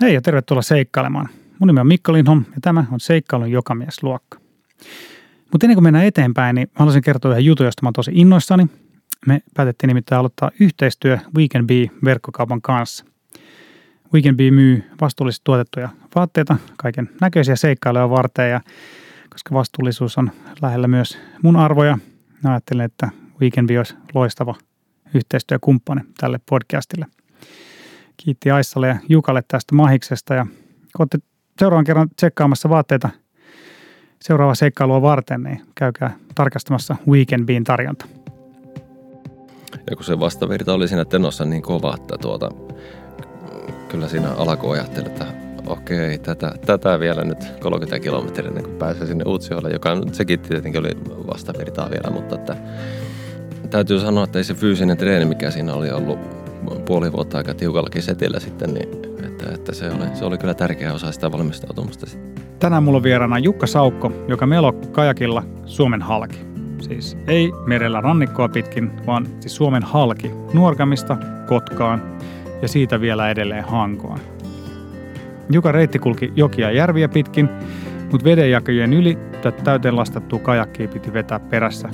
Hei ja tervetuloa seikkailemaan. Mun nimi on Mikko Lindholm ja tämä on Seikkailun jokamiesluokka. Mutta ennen kuin mennään eteenpäin, niin haluaisin kertoa yhden jutun, josta mä oon tosi innoissani. Me päätettiin nimittäin aloittaa yhteistyö Weekend verkkokaupan kanssa. Weekend myy vastuullisesti tuotettuja vaatteita, kaiken näköisiä seikkailuja varten ja koska vastuullisuus on lähellä myös mun arvoja, ajattelin, että Weekend olisi loistava yhteistyökumppani tälle podcastille – kiitti Aissalle ja Jukalle tästä mahiksesta ja olette seuraavan kerran tsekkaamassa vaatteita seuraavaa seikkailua varten, niin käykää tarkastamassa Weekend tarjonta. Ja kun se vastavirta oli siinä tenossa niin kova, että tuota, kyllä siinä alkoi ajatteli, että okei, tätä, tätä vielä nyt 30 kilometriä ennen kuin pääsee sinne Utsjoelle, joka sekin tietenkin oli vastavirtaa vielä, mutta että täytyy sanoa, että ei se fyysinen treeni, mikä siinä oli ollut puoli vuotta aika tiukallakin setillä sitten, niin että, että se, oli, se oli kyllä tärkeä osa sitä valmistautumista. Tänään mulla on vieraana Jukka Saukko, joka melo kajakilla Suomen halki. Siis ei merellä rannikkoa pitkin, vaan siis Suomen halki Nuorgamista Kotkaan ja siitä vielä edelleen Hankoon. Juka reitti kulki jokia ja järviä pitkin, mutta vedenjakojen yli täyteen lastattua kajakkiin piti vetää perässä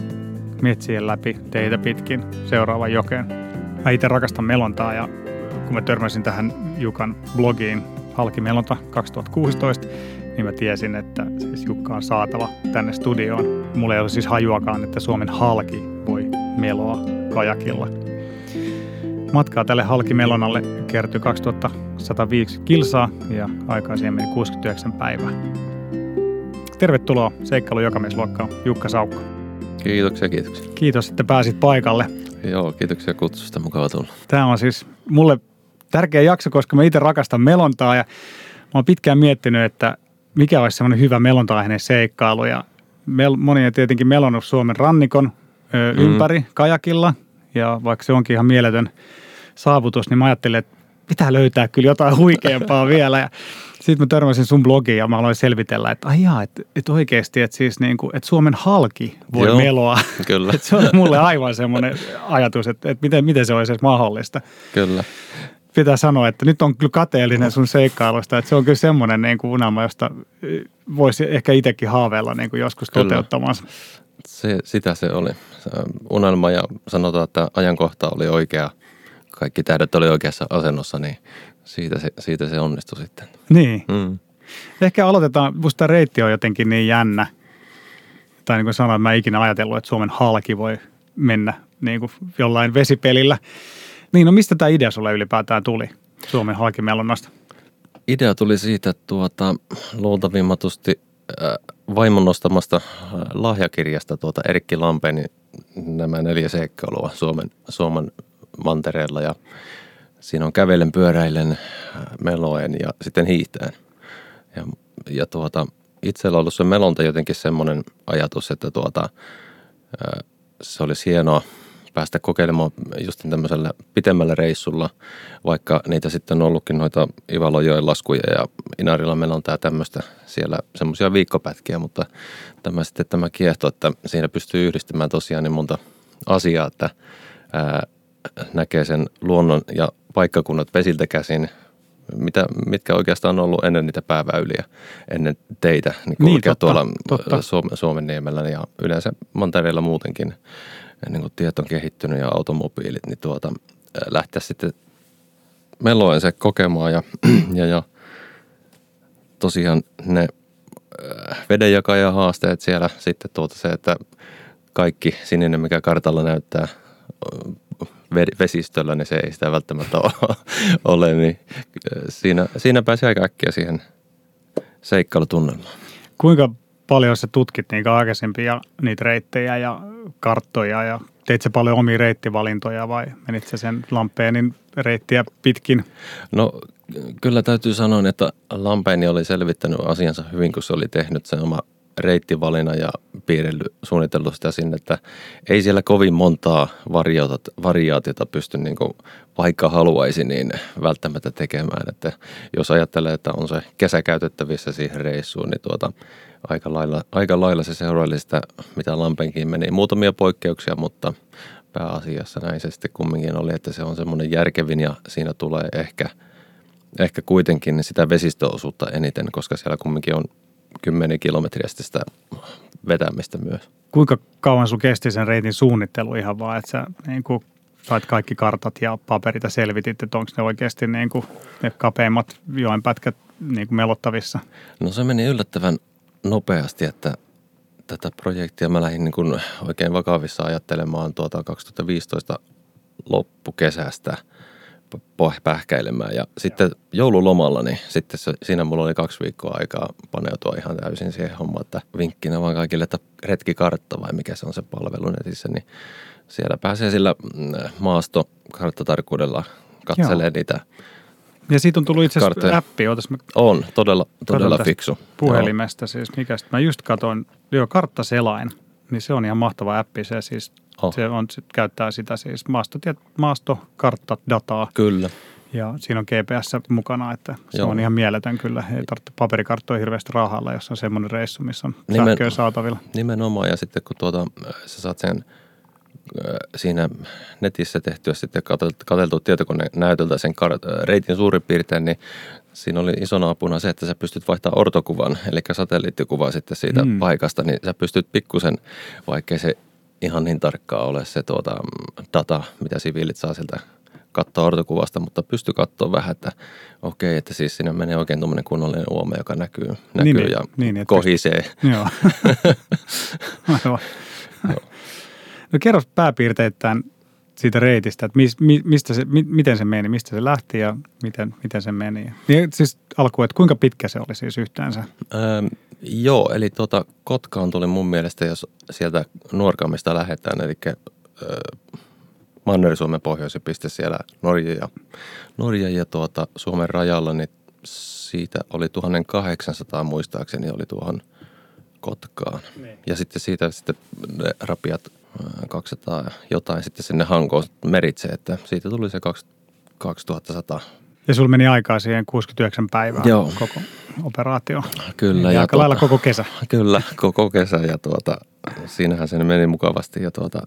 metsien läpi teitä pitkin seuraava jokeen. Mä itse rakastan melontaa ja kun mä törmäsin tähän Jukan blogiin Halkimelonta 2016, niin mä tiesin, että siis Jukka on saatava tänne studioon. Mulla ei ole siis hajuakaan, että Suomen halki voi meloa kajakilla. Matkaa tälle halkimelonalle kertyi 2105 kilsaa ja aikaa siihen meni 69 päivää. Tervetuloa Seikkailu jokamiesluokkaan, Jukka Saukko. Kiitoksia, kiitoksia. Kiitos, että pääsit paikalle. Joo, kiitoksia kutsusta. Mukava tulla. Tämä on siis mulle tärkeä jakso, koska mä itse rakastan melontaa ja mä oon pitkään miettinyt, että mikä olisi semmoinen hyvä melonta seikkailu. Ja mel, moni on tietenkin melonnut Suomen rannikon ö, mm. ympäri kajakilla ja vaikka se onkin ihan mieletön saavutus, niin mä ajattelin, että pitää löytää kyllä jotain huikeampaa vielä. Ja sitten mä törmäsin sun blogiin ja mä aloin selvitellä, että ai jaa, että, että oikeasti, että siis niin kuin, että Suomen halki voi Joo, meloa. Kyllä. että se on mulle aivan semmoinen ajatus, että, että miten, miten se olisi edes mahdollista. Kyllä. Pitää sanoa, että nyt on kyllä kateellinen sun seikkailusta, että se on kyllä semmoinen niin kuin unelma, josta voisi ehkä itsekin haaveilla niin kuin joskus kyllä. toteuttamassa. Se, sitä se oli. Unelma ja sanotaan, että ajankohta oli oikea. Kaikki tähdet oli oikeassa asennossa, niin siitä se, siitä se onnistui sitten. Niin. Mm. Ehkä aloitetaan, musta reitti on jotenkin niin jännä. Tai niin kuin sanoin, mä en ikinä ajatellut, että Suomen halki voi mennä niin kuin jollain vesipelillä. Niin, no mistä tämä idea sulle ylipäätään tuli Suomen halkimelonnasta? Idea tuli siitä tuota, luultavimmatusti äh, vaimon nostamasta äh, lahjakirjasta tuota Erkki Lampenin nämä neljä seikkailua Suomen, Suomen mantereella ja Siinä on kävellen, pyöräillen, äh, meloen ja sitten hiihtäen. Ja, ja tuota, itsellä on ollut se melonta jotenkin semmoinen ajatus, että tuota, se olisi hienoa päästä kokeilemaan just tämmöisellä pitemmällä reissulla, vaikka niitä sitten on ollutkin noita Ivalojoen laskuja ja Inarilla meillä on tämä tämmöistä siellä semmoisia viikkopätkiä, mutta tämä sitten tämä kiehto, että siinä pystyy yhdistämään tosiaan niin monta asiaa, että ää, näkee sen luonnon ja paikkakunnat vesiltä käsin, mitä, mitkä oikeastaan on ollut ennen niitä pääväyliä, ennen teitä, niin, niin totta, tuolla totta. Suomen, niemellä ja yleensä mantereilla muutenkin, niin kuin tieto on kehittynyt ja automobiilit, niin tuota, lähteä sitten meloen se kokemaan ja, ja, ja tosiaan ne vedenjakajan haasteet siellä sitten tuota se, että kaikki sininen, mikä kartalla näyttää vesistöllä, niin se ei sitä välttämättä ole, niin siinä, siinä pääsi aika äkkiä siihen seikkailutunnelmaan. Kuinka paljon sä tutkit niitä aikaisempia niitä reittejä ja karttoja ja teit sä paljon omia reittivalintoja vai menit sä sen Lampeenin reittiä pitkin? No kyllä täytyy sanoa, että Lampeeni oli selvittänyt asiansa hyvin, kun se oli tehnyt sen oma reittivalinnan ja piirrelly, suunnitellut sitä sinne, että ei siellä kovin montaa variaatiota pysty niin kuin, vaikka haluaisi niin välttämättä tekemään. Että jos ajattelee, että on se kesä käytettävissä siihen reissuun, niin tuota, aika, lailla, aika lailla se seuraili sitä, mitä Lampenkin meni. Muutamia poikkeuksia, mutta pääasiassa näin se sitten kumminkin oli, että se on semmoinen järkevin ja siinä tulee ehkä ehkä kuitenkin sitä vesistöosuutta eniten, koska siellä kumminkin on kymmenen kilometriä sitä vetämistä myös. Kuinka kauan sun kesti sen reitin suunnittelu ihan vaan, että sä niin kuin sait kaikki kartat ja paperit ja selvitit, että onko ne oikeasti niin kuin ne kapeimmat joenpätkät niin kuin melottavissa? No se meni yllättävän nopeasti, että tätä projektia mä lähdin niin kuin oikein vakavissa ajattelemaan tuota 2015 loppukesästä pähkäilemään. Ja sitten joululomalla, niin sitten se, siinä mulla oli kaksi viikkoa aikaa paneutua ihan täysin siihen hommaan, että vinkkinä vaan kaikille, että retkikartta vai mikä se on se palvelu netissä, niin siellä pääsee sillä mm, maastokarttatarkkuudella katselee niitä ja siitä on tullut itse asiassa appi. Ootas, mä on, todella, todella fiksu. Puhelimesta joo. siis, mikä sitten, mä just katsoin, joo, karttaselain, niin se on ihan mahtava appi. Se siis, oh. se on, se käyttää sitä siis maastotiet, maastokarttadataa. Kyllä. Ja siinä on GPS mukana, että se Joo. on ihan mieletön kyllä. Ei tarvitse paperikarttoja hirveästi rahalla, jos on semmoinen reissu, missä on Nimen, sähköä saatavilla. Nimenomaan, ja sitten kun tuota, sä saat sen siinä netissä tehtyä sitten katseltu tietokoneen näytöltä sen kar- reitin suurin piirtein, niin siinä oli isona apuna se, että sä pystyt vaihtamaan ortokuvan, eli satelliittikuva sitten siitä mm. paikasta, niin sä pystyt pikkusen, vaikkei se ihan niin tarkkaa ole se tuota, data, mitä siviilit saa sieltä katsoa ortokuvasta, mutta pysty katsoa vähän, että okei, että siis siinä menee oikein tuommoinen kunnollinen uoma, joka näkyy, näkyy niin, ja niin, kohisee. Joo. Aivan. No kerro pääpiirteittäin siitä reitistä, että mis, mi, mistä se, mi, miten se meni, mistä se lähti ja miten, miten se meni. Niin siis alkuun, että kuinka pitkä se oli siis yhteensä? Öö, joo, eli tuota, Kotkaan tuli mun mielestä, jos sieltä Nuorkamista lähdetään, eli öö, Manner-Suomen pohjoisin piste siellä Norja ja, Norja ja tuota, Suomen rajalla, niin siitä oli 1800 muistaakseni oli tuohon Kotkaan. Niin. Ja sitten siitä sitten ne rapiat 200 jotain sitten sinne Hankoon meritse, että siitä tuli se 2100. Ja sulla meni aikaa siihen 69 päivää Joo. koko operaatio. Kyllä. Ja, aika tuota, lailla koko kesä. Kyllä, koko kesä ja tuota, siinähän se meni mukavasti ja tuota,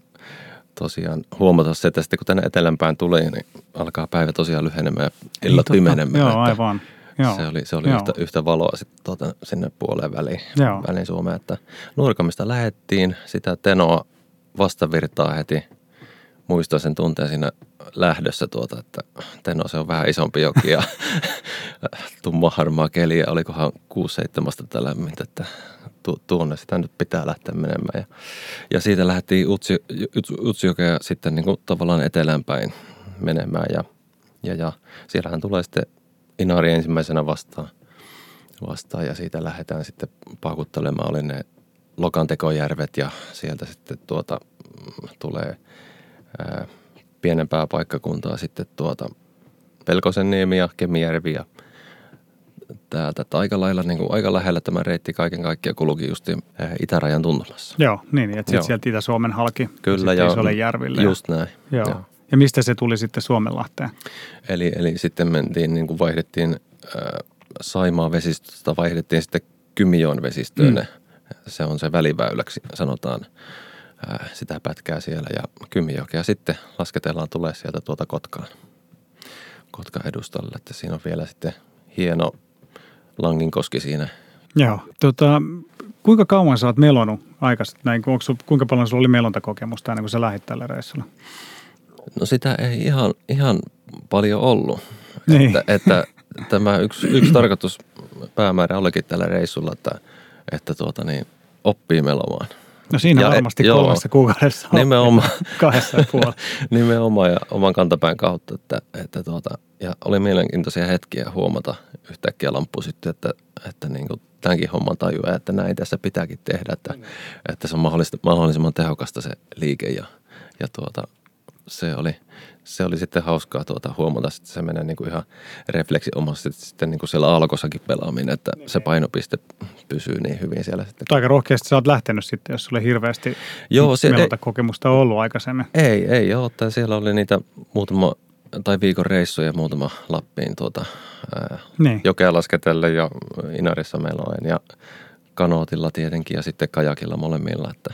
tosiaan huomata se, että sitten kun tänne etelänpäin tulee, niin alkaa päivä tosiaan lyhenemään ja illat niin, pimenemään. Joo, aivan. Joo. Se oli, se oli yhtä, yhtä valoa sitten tuota, sinne puoleen väliin, väliin Suomeen. Että Nurkamista lähettiin, sitä Tenoa vastavirtaa heti. Muistan sen tunteen siinä lähdössä tuota, että Teno se on vähän isompi joki ja tumma harmaa keli ja olikohan 6-7 astetta lämmintä, että tu, tuonne sitä nyt pitää lähteä menemään. Ja, ja siitä lähdettiin Utsi, Utsijokea sitten niin kuin tavallaan etelänpäin menemään ja, ja, ja siellähän tulee sitten Inari ensimmäisenä vastaan, vastaan ja siitä lähdetään sitten pakuttelemaan. Oli ne Lokantekojärvet ja sieltä sitten tuota, tulee ää, pienempää paikkakuntaa sitten tuota Pelkosenniemi ja Kemijärvi ja täältä. Että aika lailla niin kuin, aika lähellä tämä reitti kaiken kaikkiaan kulukin just itärajan tuntumassa. Joo, niin, että sitten sieltä Itä-Suomen halki Kyllä, ja ole järville. Just näin. Joo. Joo. Ja mistä se tuli sitten Suomenlahteen? Eli, eli sitten mentiin, niin kuin vaihdettiin äh, Saimaan vesistöstä, vaihdettiin sitten Kymijoen vesistöön. Mm se on se väliväyläksi, sanotaan ää, sitä pätkää siellä ja Kymijokea sitten lasketellaan tulee sieltä tuota Kotkaan, Kotkan edustalle, että siinä on vielä sitten hieno Langinkoski siinä. Joo, tota, kuinka kauan sä oot melonut aikaisemmin, näin, onko kuinka paljon sulla oli melontakokemusta ennen kuin sä lähdit tällä reissulla? No sitä ei ihan, ihan paljon ollut. Niin. Että, että tämä yksi, yksi tarkoitus päämäärä olikin tällä reissulla, että – että tuota niin, oppii melomaan. No siinä ja varmasti et, kolmessa joo, kuukaudessa nimenomaan, kahdessa ja puoli. nimenomaan ja oman kantapään kautta. Että, että tuota, ja oli mielenkiintoisia hetkiä huomata yhtäkkiä lamppu sitten, että, että niin kuin tämänkin homman tajuaa, että näin tässä pitääkin tehdä, että, mm. että se on mahdollisimman tehokasta se liike ja, ja tuota, se oli – se oli sitten hauskaa tuota, huomata, että se menee niin kuin ihan refleksinomaisesti sitten niin kuin siellä alkossakin pelaaminen, että se painopiste pysyy niin hyvin siellä sitten. Aika rohkeasti sä oot lähtenyt sitten, jos sulle hirveästi Joo, se, ei, kokemusta ollut aikaisemmin. Ei, ei ole. Tai siellä oli niitä muutama tai viikon reissuja muutama Lappiin tuota, ää, niin. jokea lasketelle ja Inarissa meloin ja kanootilla tietenkin ja sitten kajakilla molemmilla, että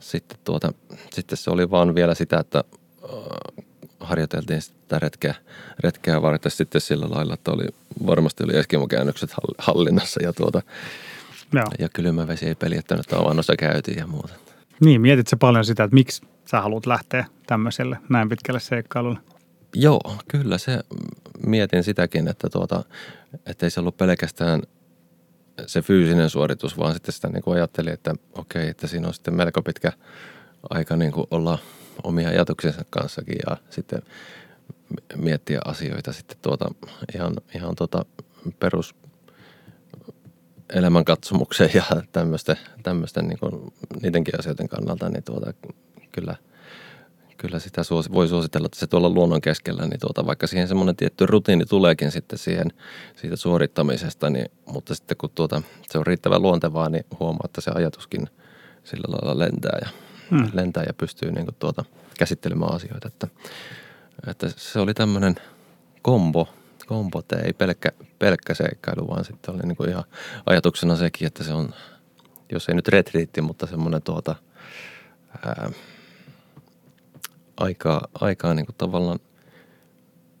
sitten, tuota, sitten se oli vaan vielä sitä, että harjoiteltiin sitä retkeä, retkeä varten sitten sillä lailla, että oli, varmasti oli Eskimo-käännökset hallinnassa ja, tuota, Joo. ja kylmä vesi ei peljettänyt, että avannossa käytiin ja muuta. Niin, mietit se paljon sitä, että miksi sä haluat lähteä tämmöiselle näin pitkälle seikkailulle? Joo, kyllä se, mietin sitäkin, että, tuota, että ei se ollut pelkästään se fyysinen suoritus, vaan sitten sitä niin kuin ajattelin, että okei, että siinä on sitten melko pitkä aika niin kuin olla omia ajatuksensa kanssakin ja sitten miettiä asioita sitten tuota, ihan, ihan tuota perus elämänkatsomuksen ja tämmöisten, tämmöisten niin kuin, niidenkin asioiden kannalta, niin tuota, kyllä, kyllä sitä suosi, voi suositella, että se tuolla luonnon keskellä, niin tuota, vaikka siihen semmoinen tietty rutiini tuleekin sitten siihen siitä suorittamisesta, niin, mutta sitten kun tuota, se on riittävän luontevaa, niin huomaa, että se ajatuskin sillä lailla lentää ja, hmm. lentää ja pystyy niin kuin tuota, käsittelemään asioita. Että, että se oli tämmöinen kombo, kombo, että ei pelkkä, pelkkä seikkailu, vaan sitten oli niin kuin ihan ajatuksena sekin, että se on, jos ei nyt retriitti, mutta semmoinen tuota, ää, aikaa, aikaa niin kuin tavallaan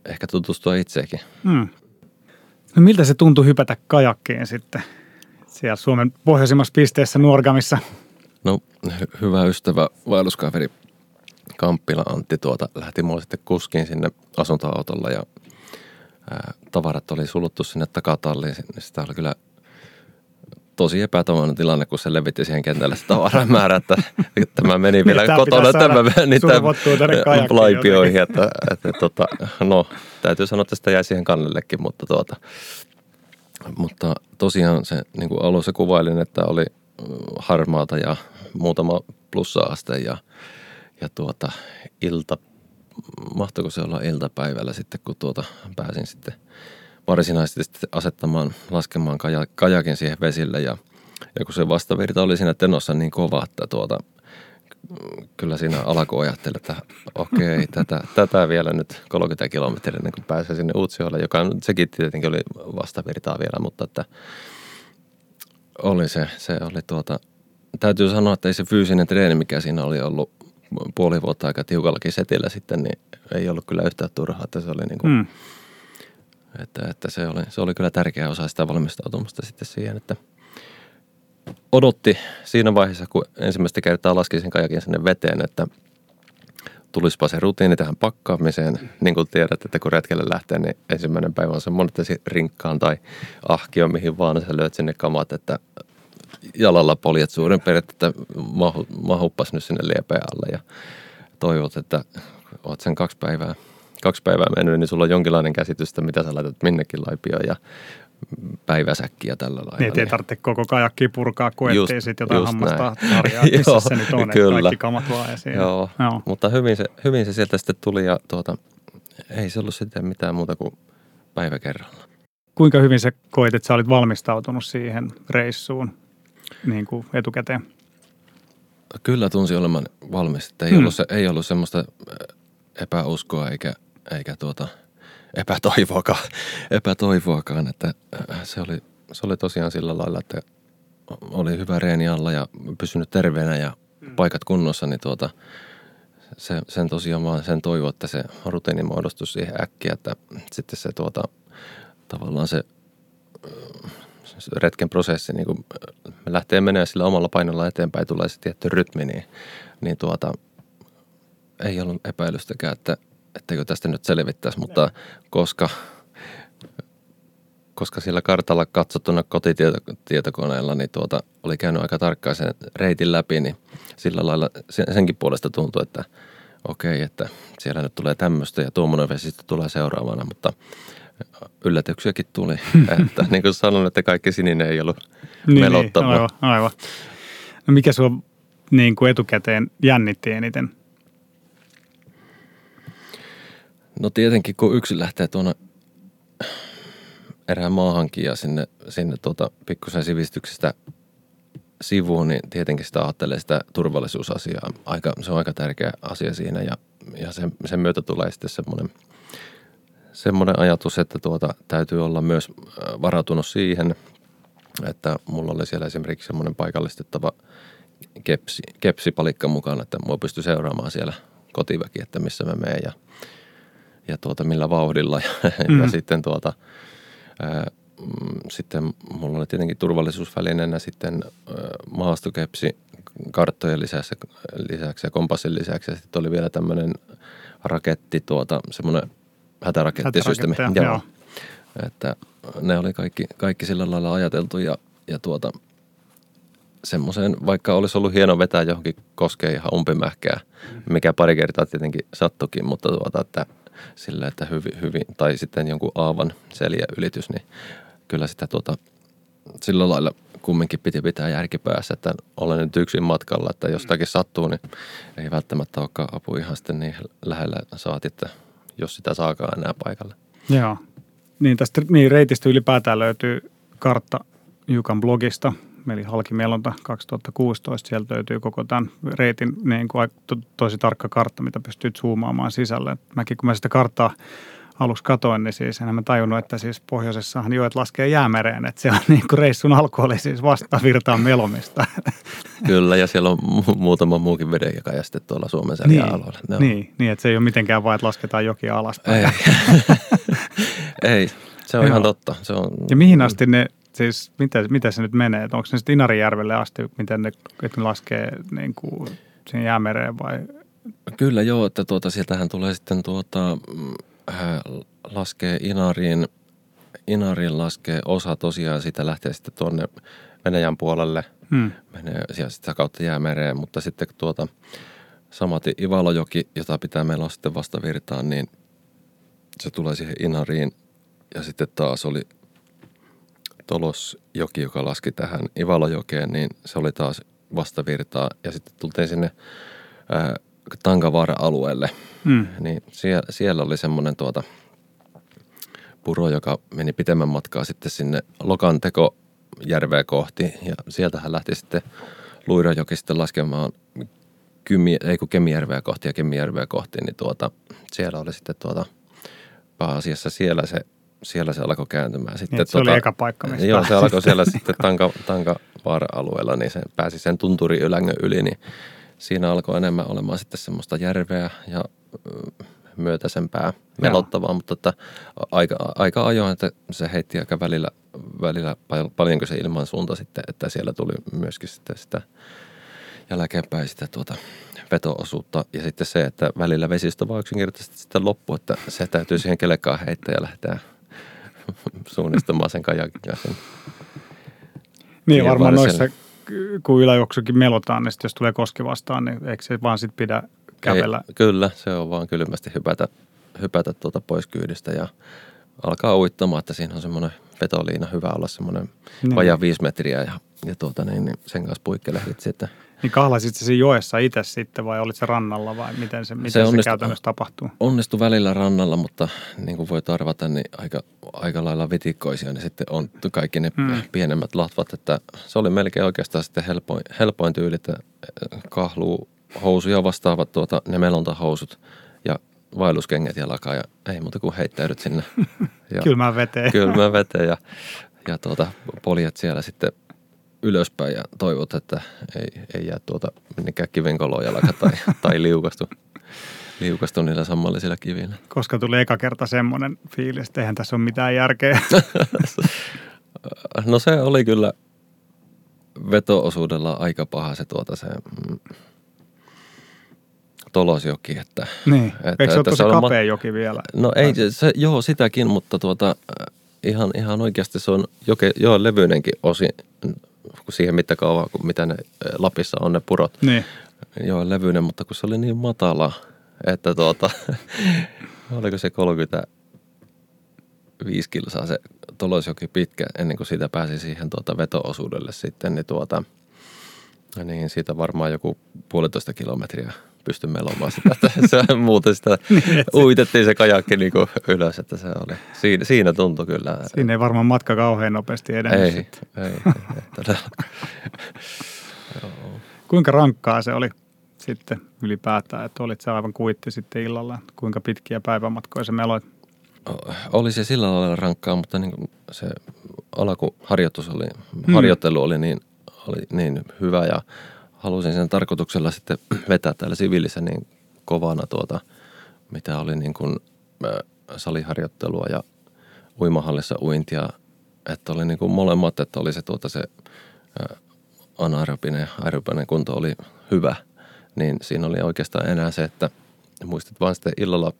ehkä tutustua itseäkin. Hmm. No miltä se tuntui hypätä kajakkiin sitten siellä Suomen pohjoisimmassa pisteessä Nuorgamissa? No hy- hyvä ystävä, vaelluskaveri Kamppila Antti tuota, lähti mulle sitten kuskiin sinne asuntoautolla ja ää, tavarat oli suluttu sinne takatalliin. Sitä oli kyllä tosi epätoivoinen tilanne, kun se levitti siihen kentälle sitä tavaramäärä, että tämä meni vielä niin, kotona tämä meni laipioihin, että, että, että, tota, no täytyy sanoa, että sitä jäi siihen kannellekin, mutta tuota, mutta tosiaan se niin kuin alussa kuvailin, että oli harmaata ja muutama plussa-aste ja, ja tuota, ilta, mahtoiko se olla iltapäivällä sitten, kun tuota, pääsin sitten varsinaisesti asettamaan, laskemaan kajakin siihen vesille ja, ja kun se vastavirta oli siinä tenossa niin kova, että tuota, kyllä siinä alkoi ajattele, että okei, tätä, tätä vielä nyt 30 kilometriä ennen kuin pääsee sinne Utsjoelle, joka sekin tietenkin oli vastavirtaa vielä, mutta että oli se, se oli tuota, täytyy sanoa, että ei se fyysinen treeni, mikä siinä oli ollut puoli vuotta aika tiukallakin setillä sitten, niin ei ollut kyllä yhtään turhaa, että se oli niin kuin, mm. että, että se, oli, se oli kyllä tärkeä osa sitä valmistautumista sitten siihen, että odotti siinä vaiheessa, kun ensimmäistä kertaa laski sen kajakin sinne veteen, että tulispa se rutiini tähän pakkaamiseen. Niin kuin tiedät, että kun retkelle lähtee, niin ensimmäinen päivä on semmoinen, että rinkkaan tai ahkio, mihin vaan sä löyt sinne kamat, että jalalla poljet suurin piirtein, että mahu, mahuppas nyt sinne liepeen alle ja toivot, että oot sen kaksi päivää, kaksi päivää mennyt, niin sulla on jonkinlainen käsitys, mitä sä laitat minnekin laipioon ja päiväsäkkiä tällä lailla. Niin, ettei tarvitse koko kajakki purkaa, kun just, ettei sitten jotain hammasta harjaa, missä Joo, se nyt on, kyllä. että kaikki kamat vaan esiin. Joo, Joo. mutta hyvin se, hyvin se sieltä sitten tuli ja tuota, ei se ollut sitten mitään muuta kuin päivä kerralla. Kuinka hyvin sä koit, että sä olit valmistautunut siihen reissuun? niin kuin etukäteen? Kyllä tunsi olemaan valmis. Että ei, hmm. ollut se, ei ollut semmoista epäuskoa eikä, eikä tuota, epätoivoakaan, epätoivoakaan, että äh, se oli, se oli tosiaan sillä lailla, että oli hyvä reeni alla ja pysynyt terveenä ja hmm. paikat kunnossa, niin tuota, se, sen tosiaan vaan sen toivo, että se rutiini muodostus siihen äkkiä, että sitten se tuota, tavallaan se retken prosessi niin kun lähtee menemään sillä omalla painolla eteenpäin, tulee se tietty rytmi, niin, niin tuota, ei ollut epäilystäkään, että etteikö tästä nyt selvittäisi, mutta koska, koska sillä kartalla katsottuna kotitietokoneella niin tuota, oli käynyt aika tarkkaan sen reitin läpi, niin sillä lailla senkin puolesta tuntui, että okei, että siellä nyt tulee tämmöistä ja tuommoinen vesi tulee seuraavana, mutta – yllätyksiäkin tuli. että, niin kuin sanoin, että kaikki sininen ei ollut niin, melottava. Niin, aivan, aivan. No mikä sinua niin kuin etukäteen jännitti eniten? No tietenkin, kun yksi lähtee tuonne erään maahankin ja sinne, sinne tuota, pikkusen sivistyksestä sivuun, niin tietenkin sitä ajattelee sitä turvallisuusasiaa. Aika, se on aika tärkeä asia siinä ja, ja sen, sen myötä tulee sitten semmoinen – semmoinen ajatus, että tuota, täytyy olla myös äh, varautunut siihen, että mulla oli siellä esimerkiksi semmoinen paikallistettava kepsi, kepsipalikka mukana, että mua pystyi seuraamaan siellä kotiväki, että missä mä menen ja ja tuota, millä vauhdilla. Ja, Mm. ja sitten tuota, ää, mm, sitten mulla oli tietenkin turvallisuusvälineenä sitten ää, maastokepsi karttojen lisäksi, lisäksi ja kompassin lisäksi. Ja sitten oli vielä tämmöinen raketti, tuota, semmoinen hätärakettisysteemi. Hätäraketteja, joo. Että ne oli kaikki, kaikki sillä lailla ajateltu ja, ja tuota, semmoiseen, vaikka olisi ollut hieno vetää johonkin koskeen ihan umpimähkää, mikä pari kertaa tietenkin sattukin, mutta tuota, että sillä, että hyvin, hyvin, tai sitten jonkun aavan seljä ylitys, niin kyllä sitä tuota, sillä lailla kumminkin piti pitää järki päässä, että olen nyt yksin matkalla, että jos jotakin sattuu, niin ei välttämättä olekaan apu ihan sitten niin lähellä saati, että jos sitä saakaan enää paikalle. Joo. Niin tästä niin reitistä ylipäätään löytyy kartta Jukan blogista, eli Halkimelonta 2016. Sieltä löytyy koko tämän reitin niin kuin, to, tosi tarkka kartta, mitä pystyy zoomaamaan sisälle. Mäkin kun mä sitä karttaa aluksi katoin, niin siis enhän mä tajunnut, että siis pohjoisessahan joet laskee jäämereen, että se on niin kuin reissun alku oli siis vastavirtaan melomista. Kyllä, ja siellä on mu- muutama muukin vedenjakaja sitten tuolla Suomen selän alueella. Ne on- niin, niin, että se ei ole mitenkään vain, että lasketaan jokia alaspäin. Ei. ei, se on Joo. ihan totta. Se on, Ja mihin asti ne, siis mitä, mitä se nyt menee? Että onko ne sitten Inarijärvelle asti, miten ne, että ne laskee niin kuin siihen jäämereen vai? Kyllä joo, että tuota, sieltähän tulee sitten tuota, mm, äh, laskee Inariin, Inariin laskee osa tosiaan, siitä lähtee sitten tuonne Venäjän puolelle, Hmm. menee siellä sitä kautta jäämereen, mutta sitten tuota, samaten Ivalojoki, jota pitää meillä on sitten vastavirtaan, niin se tulee siihen Inariin ja sitten taas oli Tolosjoki, joka laski tähän Ivalojokeen, niin se oli taas vastavirtaa. Ja sitten tultiin sinne ää, Tankavaara-alueelle, Hmm. niin siellä, siellä oli semmoinen tuota puro, joka meni pitemmän matkaa sitten sinne Lokanteko järveä kohti. Ja sieltä hän lähti sitten Luirajoki sitten laskemaan Kymi, ei kun Kemijärveä kohti ja Kemijärveä kohti, niin tuota, siellä oli sitten tuota, pääasiassa siellä se, siellä se alkoi kääntymään. Sitten Niin, se oli eka paikka, mistä Joo, se alkoi siellä sitten Tanka, Tankavaara-alueella, niin se pääsi sen tunturi ylängön yli, niin siinä alkoi enemmän olemaan sitten semmoista järveä ja myötäisempää melottavaa, mutta että aika, aika ajoin, että se heitti aika välillä, välillä pal- paljonko se ilman suunta sitten, että siellä tuli myöskin sitten sitä jälkeenpäin sitä tuota veto-osuutta. Ja sitten se, että välillä vesistö vaan yksinkertaisesti sitten loppu, että se täytyy siihen kelekkaan heittää ja lähteä suunnistamaan sen kajakin kanssa. Niin Tien varmaan noissa, kun yläjuoksukin melotaan, niin sit jos tulee koski vastaan, niin eikö se vaan sit pidä kävellä? Ei, kyllä, se on vaan kylmästi hypätä, hypätä tuota pois kyydistä ja alkaa uittamaan, että siinä on semmoinen vetoliina hyvä olla semmoinen Niin. niin. vajaa viisi metriä ja, ja tuota niin, niin sen kanssa puikkelehdit sitten. Niin kahlasit se joessa itse sitten vai olit se rannalla vai miten se, miten se, se onnistui- käytännössä tapahtuu? Onnistui välillä rannalla, mutta niin kuin voi arvata, niin aika, aika lailla vitikkoisia ne sitten on kaikki ne Hmm. pienemmät latvat, että se oli melkein oikeastaan sitten helpoin, helpoin tyyli, että äh, kahluu housuja vastaavat tuota, ne melontahousut ja vaelluskengät jalkaa ja ei muuta kuin heittäydyt sinne. Ja Kylmään veteen. kylmään veteen ja, ja tuota, poljet siellä sitten ylöspäin ja toivot, että ei, ei jää tuota minnekään kivenkoloon jalka tai, tai liukastu, liukastu niillä sammallisilla kivillä. Koska tuli eka kerta semmoinen fiilis, että eihän tässä ole mitään järkeä. No se oli kyllä veto-osuudella aika paha se tuota se mm, Tolosjoki, että niin. Että- Eikö se ole että tosi se on ma- kapea joki vielä? No ei, se- se, joo sitäkin, mutta tuota, ihan, ihan oikeasti se on joke, joo levyinenkin osin siihen mittakaavaan, kuin mitä ne Lapissa on ne purot. Niin. Joo, levyinen, mutta kun se oli niin matala, että tuota, oliko se 35 kilsaa se Tolosjoki pitkä ennen kuin siitä pääsi siihen tuota veto-osuudelle sitten, niin tuota, niin siitä varmaan joku puolitoista kilometriä pystyi melomaan sitä, että se muuten sitä uitettiin se kajakki niin kuin ylös, että se oli, siinä, siinä tuntui kyllä. Siinä ei varmaan matka kauhean nopeasti edennyt. ei, sitten. ei, ei, ei. Kuinka rankkaa se oli sitten ylipäätään, että olit sä aivan kuitti sitten illalla, kuinka pitkiä päivämatkoja se meloit? oli se sillä lailla rankkaa, mutta niin kuin se alkuharjoitus oli, hmm. harjoittelu oli niin, oli niin hyvä ja halusin sen tarkoituksella sitten vetää täällä siviilissä niin kovana tuota, mitä oli niin kuin saliharjoittelua ja uimahallissa uintia, että oli niin kuin molemmat, että oli se tuota se anaerobinen aerobinen kunto oli hyvä, niin siinä oli oikeastaan enää se, että muistit vaan sitten illalla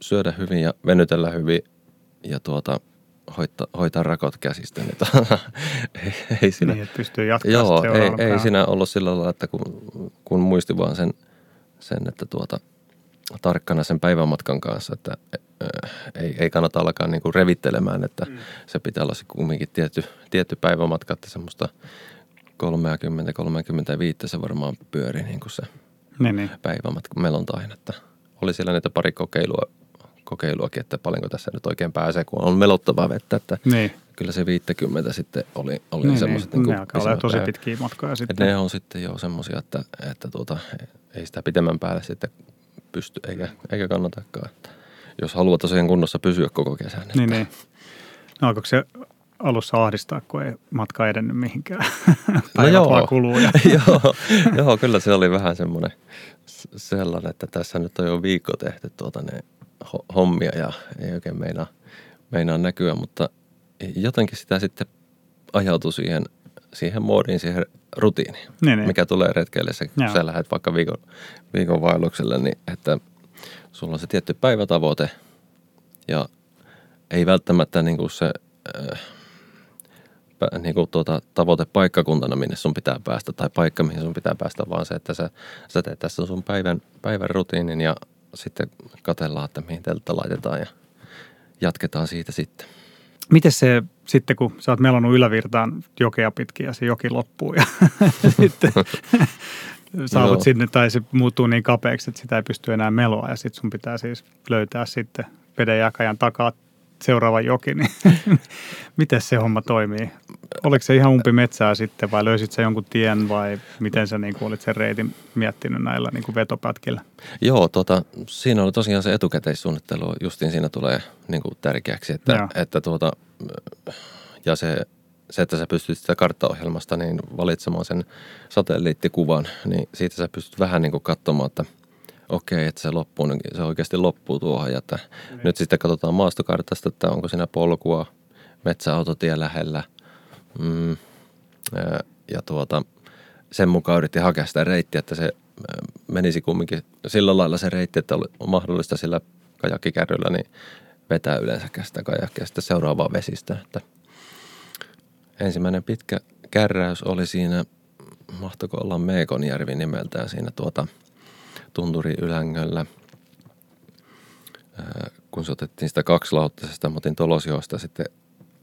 syödä hyvin ja venytellä hyvin ja tuota, hoitaa, hoitaa rakot käsistä. Niin tuota, ei, ei siinä, Niin, että pystyy jatkaa joo, ei, ei siinä ollut sillä lailla, että kun, kun muisti vaan sen, sen että tuota, tarkkana sen päivämatkan kanssa, että äh, ei, ei kannata alkaa niinku revittelemään, että mm. se pitää olla se kumminkin tietty, tietty päivämatka, että semmoista 30-35 se varmaan pyöri niin kuin se Niin, niin. päivämatka melontain, että oli siellä niitä pari kokeilua, kokeiluakin, että paljonko tässä nyt oikein pääsee, kun on melottavaa vettä, että Niin, kyllä se 50 sitten oli, oli niin, semmoiset niin. niin ne alkaa olla tosi pitkiä matkoja Et sitten. ne on sitten jo semmoisia, että, että tuota, ei sitä pitemmän päälle sitten pysty eikä, eikä kannatakaan. Että jos haluaa tosiaan kunnossa pysyä koko kesän. Niin, niin. No, alkoiko se alussa ahdistaa, kun ei matka edennyt mihinkään? No joo. vaan kuluu. Ja... joo, joo, kyllä se oli vähän semmoinen sellainen, että tässä nyt on jo viikko tehty tuota ne ho- hommia ja ei oikein meinaa, meinaa näkyä, mutta jotenkin sitä sitten ajautui siihen, siihen moodiin, siihen rutiiniin, Niin, niin. mikä tulee retkeille. Se, kun Joo. sä lähdet vaikka viikon, viikon vaellukselle, niin että sulla on se tietty päivätavoite ja ei välttämättä niin kuin se äh, niin kuin tuota, tavoite paikkakuntana, minne sun pitää päästä, tai paikka, mihin sun pitää päästä, vaan se, että sä, sä teet tässä sun päivän, päivän rutiinin ja sitten katellaan, että mihin teltta laitetaan ja jatketaan siitä sitten. Miten se sitten, kun sä oot melonnut ylävirtaan jokea pitkin ja se joki loppuu ja sitten saavut Joo. sinne tai se muuttuu niin kapeaksi, että sitä ei pysty enää meloa ja sitten sun pitää siis löytää sitten vedenjakajan takaa seuraava joki, niin miten se homma toimii? Oliko se ihan umpi metsää sitten vai löysit sä jonkun tien vai miten sä niin olit sen reitin miettinyt näillä niin kuin vetopätkillä? Joo, tota, siinä oli tosiaan se etukäteissuunnittelu, justiin siinä tulee niin kuin tärkeäksi, että, Joo. että tuota, ja se, se, että sä pystyt sitä karttaohjelmasta niin valitsemaan sen satelliittikuvan, niin siitä sä pystyt vähän niin kuin katsomaan, että okei, että se loppuu, niin se oikeasti loppuu tuohon. Ja että nyt sitten katsotaan maastokartasta, että onko siinä polkua, metsäautotie lähellä. Mm, ja, ja tuota, sen mukaan yritti hakea sitä reittiä, että se menisi kumminkin sillä lailla se reitti, että oli mahdollista sillä kajakkikärryllä niin vetää yleensäkään sitä kajakkia sitten seuraavaan vesistä. Että ensimmäinen pitkä kärräys oli siinä, mahtoiko olla Meekonjärvi nimeltään siinä tuota Tunturi Ylängöllä. Kun se otettiin sitä kaksilauttaisesta, mä otin Tolosjoesta sitten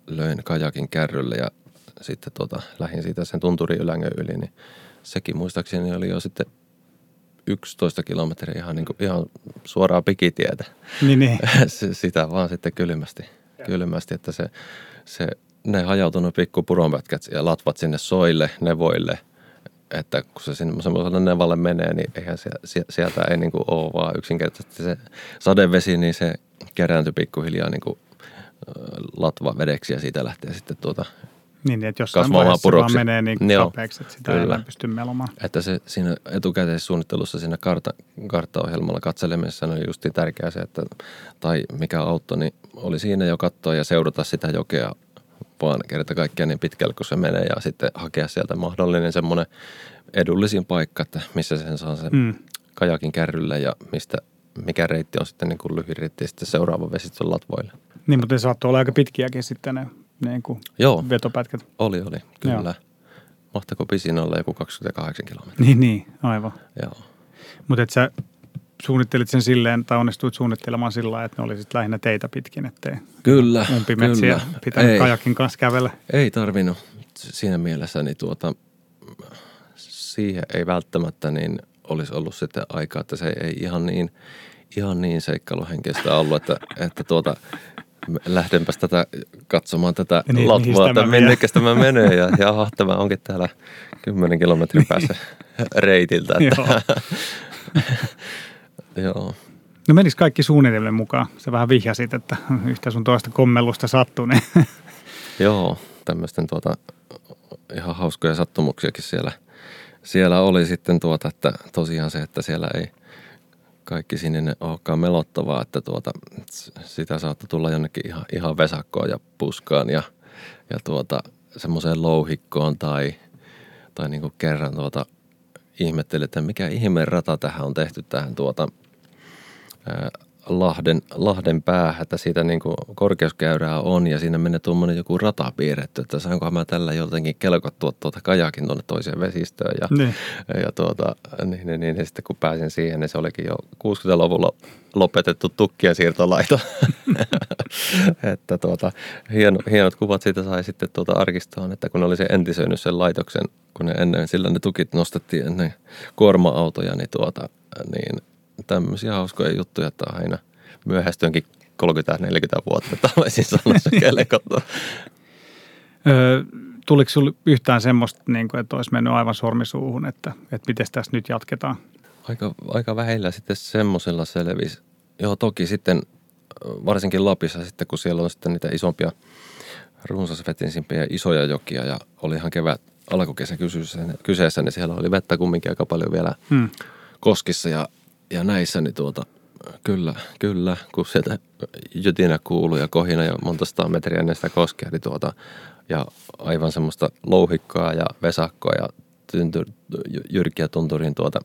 löin kajakin kärrylle ja sitten tuota, lähdin siitä sen Tunturi Ylängön yli, niin sekin muistaakseni oli jo sitten 11 kilometriä ihan, niin kuin, ihan suoraa pikitietä. Niin, niin. Se- sitä vaan sitten kylmästi, kylmästi että se, se, ne hajautunut pikku puronpätkät ja latvat sinne soille, nevoille, että kun se sinne semmoiselle nevalle menee, niin eihän se, sie- sieltä ei niin kuin ole vaan yksinkertaisesti se sadevesi, niin se kerääntyi pikkuhiljaa niin kuin latva vedeksi ja siitä lähtee sitten tuota, niin, että jossain kasvamaan vaiheessa se vaan puroksi. menee niin Joo, kapeaksi, että sitä ei kyllä. enää pysty melomaan. että se siinä etukäteissuunnittelussa siinä kartta, karttaohjelmalla katselemisessa oli justi tärkeää se, että, tai mikä auttoi, niin oli siinä jo katsoa ja seurata sitä jokea vaan kerta kaikkiaan niin pitkälle, kun se menee ja sitten hakea sieltä mahdollinen semmoinen edullisin paikka, että missä sen saa sen Mm. kajakin kärrylle ja mistä, mikä reitti on sitten niin kuin lyhin reitti ja sitten seuraava vesistön latvoille. Niin, mutta ne saattoi olla aika pitkiäkin sitten ne niin kuin Joo, vetopätkät. oli, oli, kyllä. Mahtako pisin olla joku 28 kilometriä? Niin, niin, aivan. Joo. Mutta et sä suunnittelit sen silleen, tai onnistuit suunnittelemaan sillä että ne oli sit lähinnä teitä pitkin, ettei Kyllä, umpimetsiä kyllä. pitänyt Ei. kajakin kanssa kävellä. Ei tarvinnut siinä mielessä, niin tuota, siihen ei välttämättä niin olisi ollut sitten aikaa, että se ei ihan niin, ihan niin seikkailuhenkistä ollut, että, että tuota, lähdenpäs tätä katsomaan tätä Niin, latvaa, että minnekäs tämä menee ja jaha, tämä onkin täällä 10 kilometrin päässä reitiltä. Että, joo. No menis kaikki suunnitelmien mukaan. Sä vähän vihjasit, että yhtä sun toista kommellusta sattui, niin Joo, tämmöisten tuota, ihan hauskoja sattumuksiakin siellä, siellä oli sitten tuota, että tosiaan se, että siellä ei kaikki sininen olekaan melottavaa, että tuota, sitä saattoi tulla jonnekin ihan, ihan vesakkoon ja puskaan ja, ja tuota, semmoiseen louhikkoon tai, tai niin kuin kerran tuota, ihmettelin, että mikä ihmeen rata tähän on tehty tähän tuota, Lahden, Lahden päähän, että siitä niin kuin korkeuskäyrää on ja siinä menee tuommoinen joku rata piirretty, että saankohan mä tällä jotenkin kelkottua tuota kajakin tuonne toiseen vesistöön. Ja, niin. ja, tuota, niin, niin, niin, ja sitten kun pääsin siihen, niin se olikin jo 60-luvulla lopetettu tukkien siirtolaito. että tuota, hieno, hienot kuvat siitä sai sitten tuota arkistoon, että kun oli se entisöinyt sen laitoksen, kun ne ennen, sillä ne tukit nostettiin ennen kuorma-autoja, niin, tuota, niin tämmöisiä hauskoja juttuja, että aina myöhästyönkin 30-40 vuotta, että olisin sanoa se kelekotto. Tuliko sinulle yhtään semmoista, niin kuin, että olisi mennyt aivan sormisuuhun, että, että miten tässä nyt jatketaan? Aika, aika vähillä sitten semmoisella selvisi. Joo, toki sitten varsinkin Lapissa sitten, kun siellä on sitten niitä isompia, runsasvetinsimpiä isoja jokia ja oli ihan kevät alkukesä kyseessä, niin siellä oli vettä kumminkin aika paljon vielä hmm. koskissa ja ja näissä niin tuota, kyllä, kyllä, kun sieltä jytinä kuuluu ja kohina ja monta sataa metriä ennen sitä koskea, niin tuota, ja aivan semmoista louhikkoa ja vesakkoa ja tyntyr, jyrkiä tunturin tuota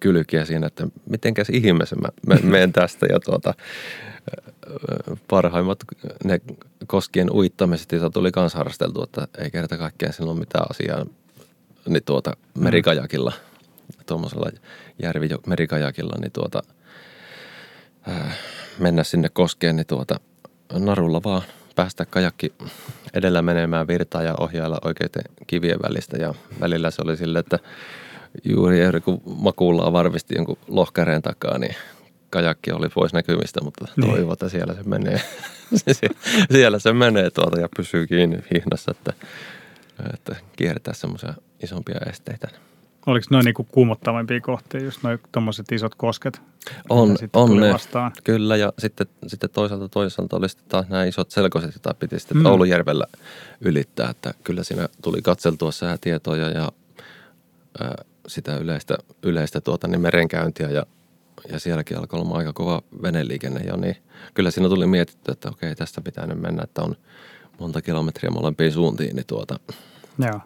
kylkiä siinä, että mitenkäs ihmeessä mä, mä menen tästä ja tuota, parhaimmat ne koskien uittamiset, joita tuli kans harrasteltu, että ei kerta kaikkiaan silloin mitään asiaa niin tuota merikajakilla – tuommoisella järvi merikajakilla, niin tuota, ää, mennä sinne koskeen, niin tuota, narulla vaan päästä kajakki edellä menemään virtaa ja ohjailla oikeiden kivien välistä. Ja välillä se oli sille, että juuri eri kun makuullaa varvisti jonkun lohkäreen takaa, niin kajakki oli pois näkymistä, mutta niin. toivon, että siellä se menee. siellä se menee tuota ja pysyy kiinni hihnassa, että, että kiertää semmoisia isompia esteitä. Oliko noin niinku kuumottavampia kohtia, just noin tuommoiset isot kosket? On, on ne, vastaan? kyllä. Ja sitten, sitten toisaalta toisaalta oli sitten taas nämä isot selkoiset, joita piti sitten mm. Oulujärvellä ylittää. Että kyllä siinä tuli katseltua säätietoja ja ää, sitä yleistä, yleistä tuota, niin merenkäyntiä ja, ja sielläkin alkoi olla aika kova veneliikenne jo, niin kyllä siinä tuli mietitty, että okei, tästä pitää nyt mennä, että on monta kilometriä molempiin suuntiin, niin tuota, Joo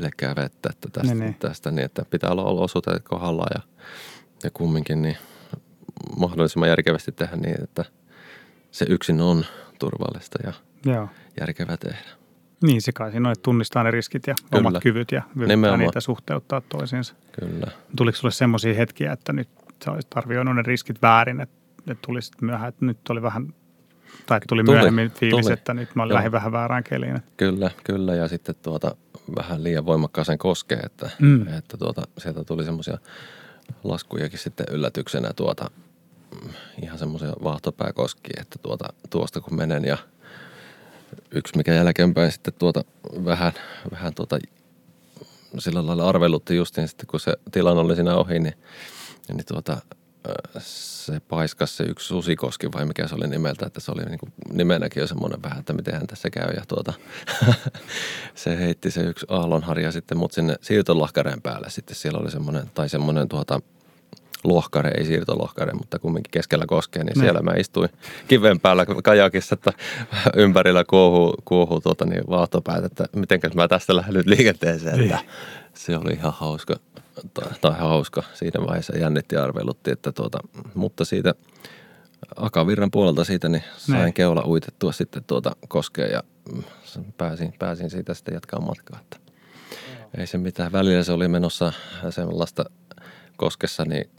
pelkkää vettä että tästä, niin, niin. tästä niin, että pitää olla olosuhteet kohdallaan ja, ja kumminkin niin mahdollisimman järkevästi tehdä niin, että se yksin on turvallista ja Joo. järkevää tehdä. Niin, se kai siinä on, että tunnistaa ne riskit ja Kyllä. omat kyvyt ja yrittää niitä suhteuttaa toisiinsa. Kyllä. Tuliko sinulle semmoisia hetkiä, että nyt sä olisit arvioinut ne riskit väärin, että, että tulisit myöhään, että nyt oli vähän tai tuli, tuli myöhemmin fiilis, tuli. että nyt mä lähdin vähän väärään keliin. Kyllä, kyllä. Ja sitten tuota, vähän liian voimakkaaseen koskee, että, mm. että tuota, sieltä tuli semmoisia laskujakin sitten yllätyksenä tuota, ihan semmoisia vaahtopääkoski, että tuota, tuosta kun menen ja yksi mikä jälkeenpäin sitten tuota vähän, vähän tuota, sillä lailla arvelutti justiin sitten kun se tilanne oli siinä ohi, niin, niin tuota, se paiskas se yksi susikoski vai mikä se oli nimeltä, että se oli niin kuin nimenäkin jo semmoinen vähän, että miten tässä käy. Ja tuota, se heitti se yksi aallonharja sitten mut sinne siirtolohkareen päälle. Sitten siellä oli semmoinen, tai semmoinen tuota, lohkare, ei siirtolohkare, mutta kumminkin keskellä koskee, niin ne. siellä mä istuin kiven päällä kajakissa, että ympärillä kuohuu, kuohuu tuota, niin vaahtopäät, että mitenkäs mä tästä lähden nyt liikenteeseen. Että niin. se oli ihan hauska, tai, tai hauska. Siinä vaiheessa jännitti ja arvelutti, että tuota, mutta siitä Akavirran puolelta siitä niin sain ne. keula uitettua sitten tuota koskea ja pääsin, pääsin siitä sitten jatkaa matkaa. Että ei se mitään. Välillä se oli menossa sellaista koskessa, niin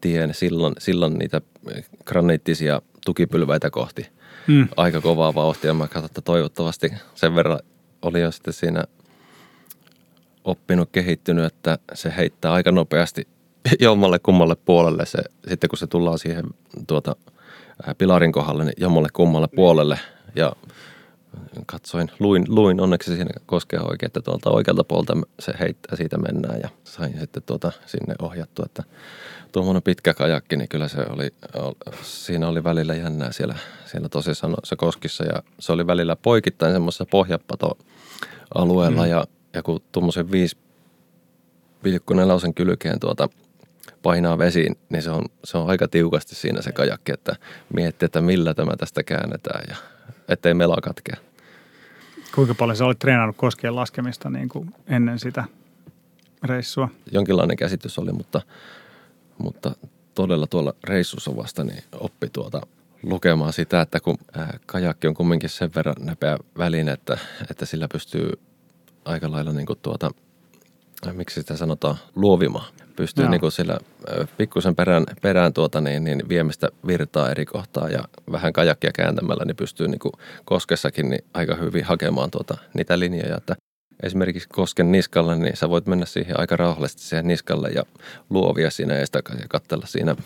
tien sillan, sillan niitä graniittisia tukipylväitä kohti mm. aika kovaa vauhtia. Mä katsoin, että toivottavasti sen verran oli jo sitten siinä oppinut, kehittynyt, että se heittää aika nopeasti jommalle kummalle puolelle se, sitten kun se tullaan siihen tuota, pilarin kohdalle, niin jommalle kummalle puolelle. Ja katsoin, luin, luin onneksi siinä koskee oikein, että tuolta oikealta puolta se heittää, siitä mennään ja sain sitten tuota sinne ohjattua, että tuommoinen pitkä kajakki, niin kyllä se oli, siinä oli välillä jännää siellä, siellä tosi se koskissa ja se oli välillä poikittain semmoisessa pohjapato-alueella mm. ja, ja kun tuommoisen 5,4 kylkeen tuota painaa vesiin, niin se on, se on aika tiukasti siinä se kajakki, että miettii, että millä tämä tästä käännetään ja ettei mela katkea. Kuinka paljon sä olit treenannut koskien laskemista niin kuin ennen sitä reissua? Jonkinlainen käsitys oli, mutta, mutta todella tuolla reissussa vasta niin oppi tuota lukemaan sitä, että kun kajakki on kumminkin sen verran näpeä väline, että, että sillä pystyy aika lailla niin kuin tuota, miksi sitä sanotaan, luovimaan. Pystyy niin kuin sillä pikkusen perään, perään tuota niin, niin viemistä virtaa eri kohtaa ja vähän kajakkia kääntämällä, niin pystyy niin kuin koskessakin niin aika hyvin hakemaan tuota, niitä linjoja. Että esimerkiksi kosken niskalle, niin sä voit mennä siihen aika rauhallisesti siihen niskalle ja luovia siinä ja katsella siinä,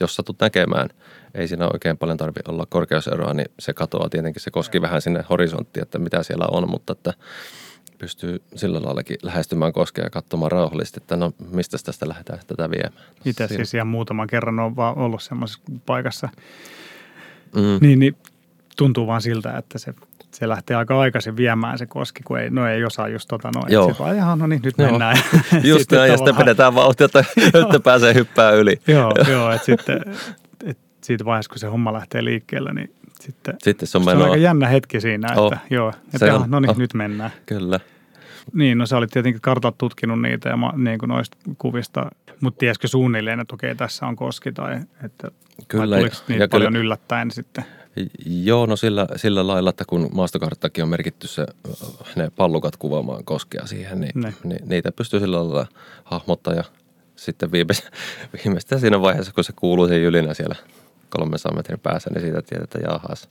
jos satut näkemään. Ei siinä oikein paljon tarvitse olla korkeuseroa, niin se katoaa tietenkin, se koski vähän sinne horisonttiin, että mitä siellä on, mutta että pystyy sillä laillakin lähestymään koskea ja katsomaan rauhallisesti, että no mistä tästä lähdetään tätä viemään. Itse Siinä. siis ihan muutaman kerran on vaan ollut semmoisessa paikassa, mm. niin, niin tuntuu vaan siltä, että se, se lähtee aika aikaisin viemään se koski, kun ei, no ei osaa just tota noin. Joo. Sitten vaan, jaha, no niin, nyt joo. mennään. just näin, ja sitten pidetään vauhtia, että, että pääsee hyppää yli. joo, joo että sitten et siitä vaiheessa, kun se homma lähtee liikkeelle, niin sitten, sitten se on, se on aika jännä hetki siinä, että oh, joo, että on, no niin, oh, nyt mennään. Kyllä. Niin, no sä olit tietenkin kartat tutkinut niitä ja niin kuin noista kuvista, mutta tiesikö suunnilleen, että okei, tässä on koski tai että kyllä, tuliko niitä paljon kyllä, yllättäen sitten? Joo, no sillä, sillä lailla, että kun maastokarttakin on merkitty se, ne pallukat kuvaamaan koskea siihen, niin, ne. niin niitä pystyy sillä lailla hahmottaa ja sitten viimeistään siinä vaiheessa, kun se kuuluu se jylinä siellä 300 metrin päässä, niin siitä tiedät, että jahas,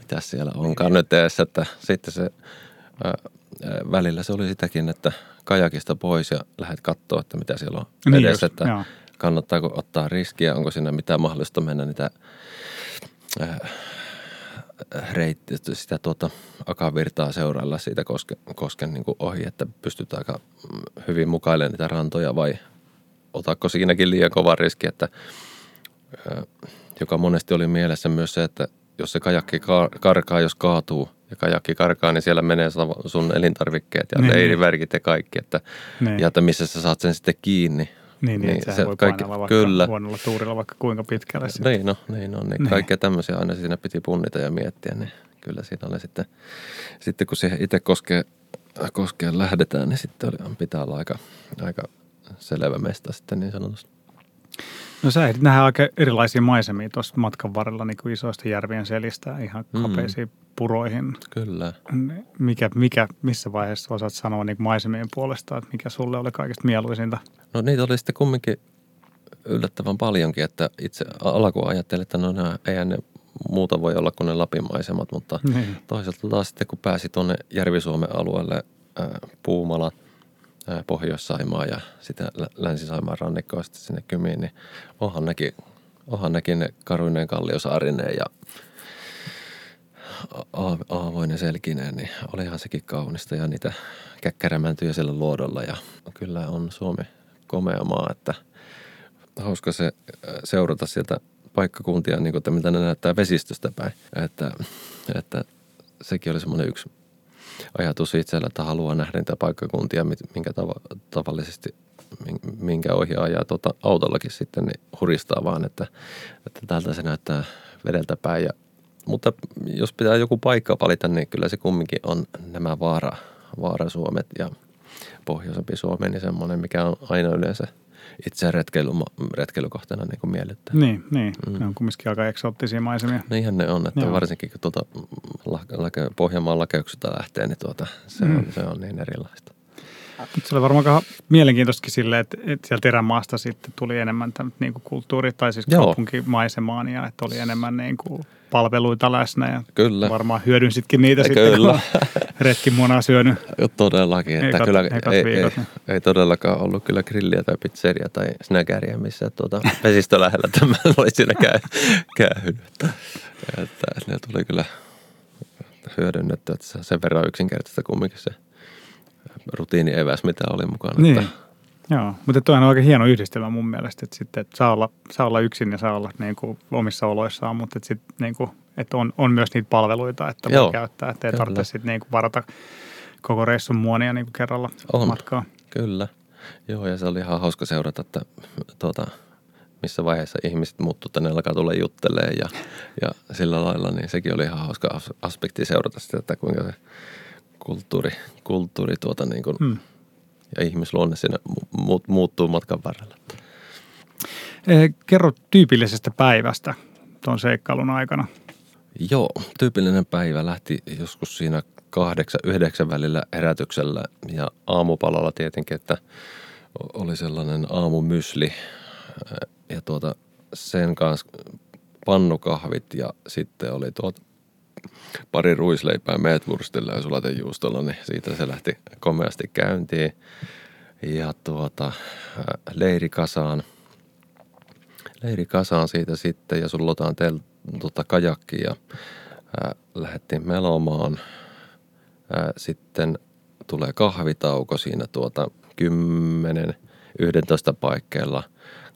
mitä siellä onkaan nyt eessä, että sitten se ää, välillä se oli sitäkin, että kajakista pois ja lähdet katsoa, että mitä siellä on niin edessä, just, että joo. kannattaako ottaa riskiä, onko siinä mitään mahdollista mennä niitä ää, reitti, sitä tuota akavirtaa seurailla siitä kosken, kosken niin ohi, että pystytään aika hyvin mukailemaan niitä rantoja vai otaako siinäkin liian kova riski, että joka monesti oli mielessä myös se, että jos se kajakki karkaa, jos kaatuu ja kajakki karkaa, niin siellä menee sun elintarvikkeet ja niin, leiriverkit ja kaikki, että, niin. ja että missä sä saat sen sitten kiinni. Niin, niin, niin se voi kaikki, vaikka kyllä. huonolla tuurilla vaikka kuinka pitkälle sitten. Niin, no, niin, no, niin. niin. kaikkea tämmöisiä aina siinä piti punnita ja miettiä, niin kyllä siinä oli sitten, sitten kun siihen itse koskee, koskee lähdetään, niin sitten oli, pitää olla aika, aika selvä mesta sitten niin sanotusti. No sä ehdit nähdä aika erilaisia maisemia tuossa matkan varrella niin kuin isoista järvien selistä ihan mm. kapeisiin mm. puroihin. Kyllä. Mikä, mikä, missä vaiheessa osaat sanoa niin maisemien puolesta, että mikä sulle oli kaikista mieluisinta? No niitä oli sitten kumminkin yllättävän paljonkin, että itse alkuun ajattelin, että no nämä, eihän ne muuta voi olla kuin ne Lapin maisemat, mutta niin. toisaalta taas sitten kun pääsi tuonne Järvi-Suomen alueelle, ää, Puumala – Pohjois-Saimaa ja sitä Länsi-Saimaan rannikkoa sitten sinne Kymiin, niin onhan nekin, onhan nekin ne karuinen kalliosaarineen ja aavoinen selkineen, niin olihan sekin kaunista ja niitä käkkärämäntyjä siellä luodolla ja kyllä on Suomi komea maa, että hauska se seurata sieltä paikkakuntia, niin kuin, että mitä ne näyttää vesistöstä päin. Että, että sekin oli semmoinen yksi ajatus itsellä, että haluaa nähdä niitä paikkakuntia, minkä tav- tavallisesti minkä ohi ajaa tuota autollakin sitten, niin huristaa vaan, että, että täältä se näyttää vedeltä päin. Ja, mutta jos pitää joku paikka valita, niin kyllä se kumminkin on nämä vaara, vaara-Suomet ja pohjoisempi Suomi, niin semmoinen, mikä on aina yleensä – itse retkeily, retkeilykohteena niin kuin miellyttää. Niin, niin. Mm. ne on kumminkin aika eksoottisia maisemia. Niinhän ne on, että Joo. varsinkin kun tuota, lake, Pohjanmaan lakeuksilta lähtee, niin tuota, se, mm. on, se on niin erilaista. Mutta se oli varmaan mielenkiintoistakin sille, että, että sieltä erämaasta sitten tuli enemmän tämän, niin kuin kulttuuri- tai siis kaupunkimaisemaan ja että oli enemmän niin kuin palveluita läsnä ja kyllä. varmaan hyödynsitkin niitä sitten, kyllä. kun retkimuonaa syönyt. Todellakin, että kyllä ei, viikot, ei, ei, ei, todellakaan ollut kyllä grilliä tai pizzeria tai snäkäriä, missä tuota, vesistö lähellä tämä oli siinä käy, käynyt. Että, että ne tuli kyllä hyödynnetty, että sen verran yksinkertaista kumminkin se rutiini eväs, mitä oli mukana. Niin. Että, Joo, mutta toi on oikein hieno yhdistelmä mun mielestä, että, sitten, että saa, olla, saa olla yksin ja saa olla niin kuin omissa oloissaan, mutta että, sit, niin kuin, että on, on myös niitä palveluita, että voi Joo, käyttää, että ei kyllä. tarvitse sitten niin kuin varata koko reissun muonia niin kuin kerralla on, matkaa. Kyllä, Joo ja se oli ihan hauska seurata, että tuota, missä vaiheessa ihmiset muuttu tänne alkaa tulla juttelee ja, ja sillä lailla, niin sekin oli ihan hauska aspekti seurata sitä, että kuinka se kulttuuri, kulttuuri tuota niin kuin, hmm. Ja ihmisluonne siinä muuttuu matkan varrella. Eh, kerro tyypillisestä päivästä tuon seikkailun aikana. Joo, tyypillinen päivä lähti joskus siinä kahdeksan, yhdeksän välillä herätyksellä ja aamupalalla tietenkin, että oli sellainen aamumysli ja tuota, sen kanssa pannukahvit ja sitten oli tuota pari ruisleipää meetwurstilla ja sulatejuustolla, niin siitä se lähti komeasti käyntiin. Ja tuota, leiri kasaan, leiri kasaan siitä sitten ja sullotaan tel, tuota, kajakki ja ää, lähdettiin melomaan. Ää, sitten tulee kahvitauko siinä tuota 10 11 paikkeilla.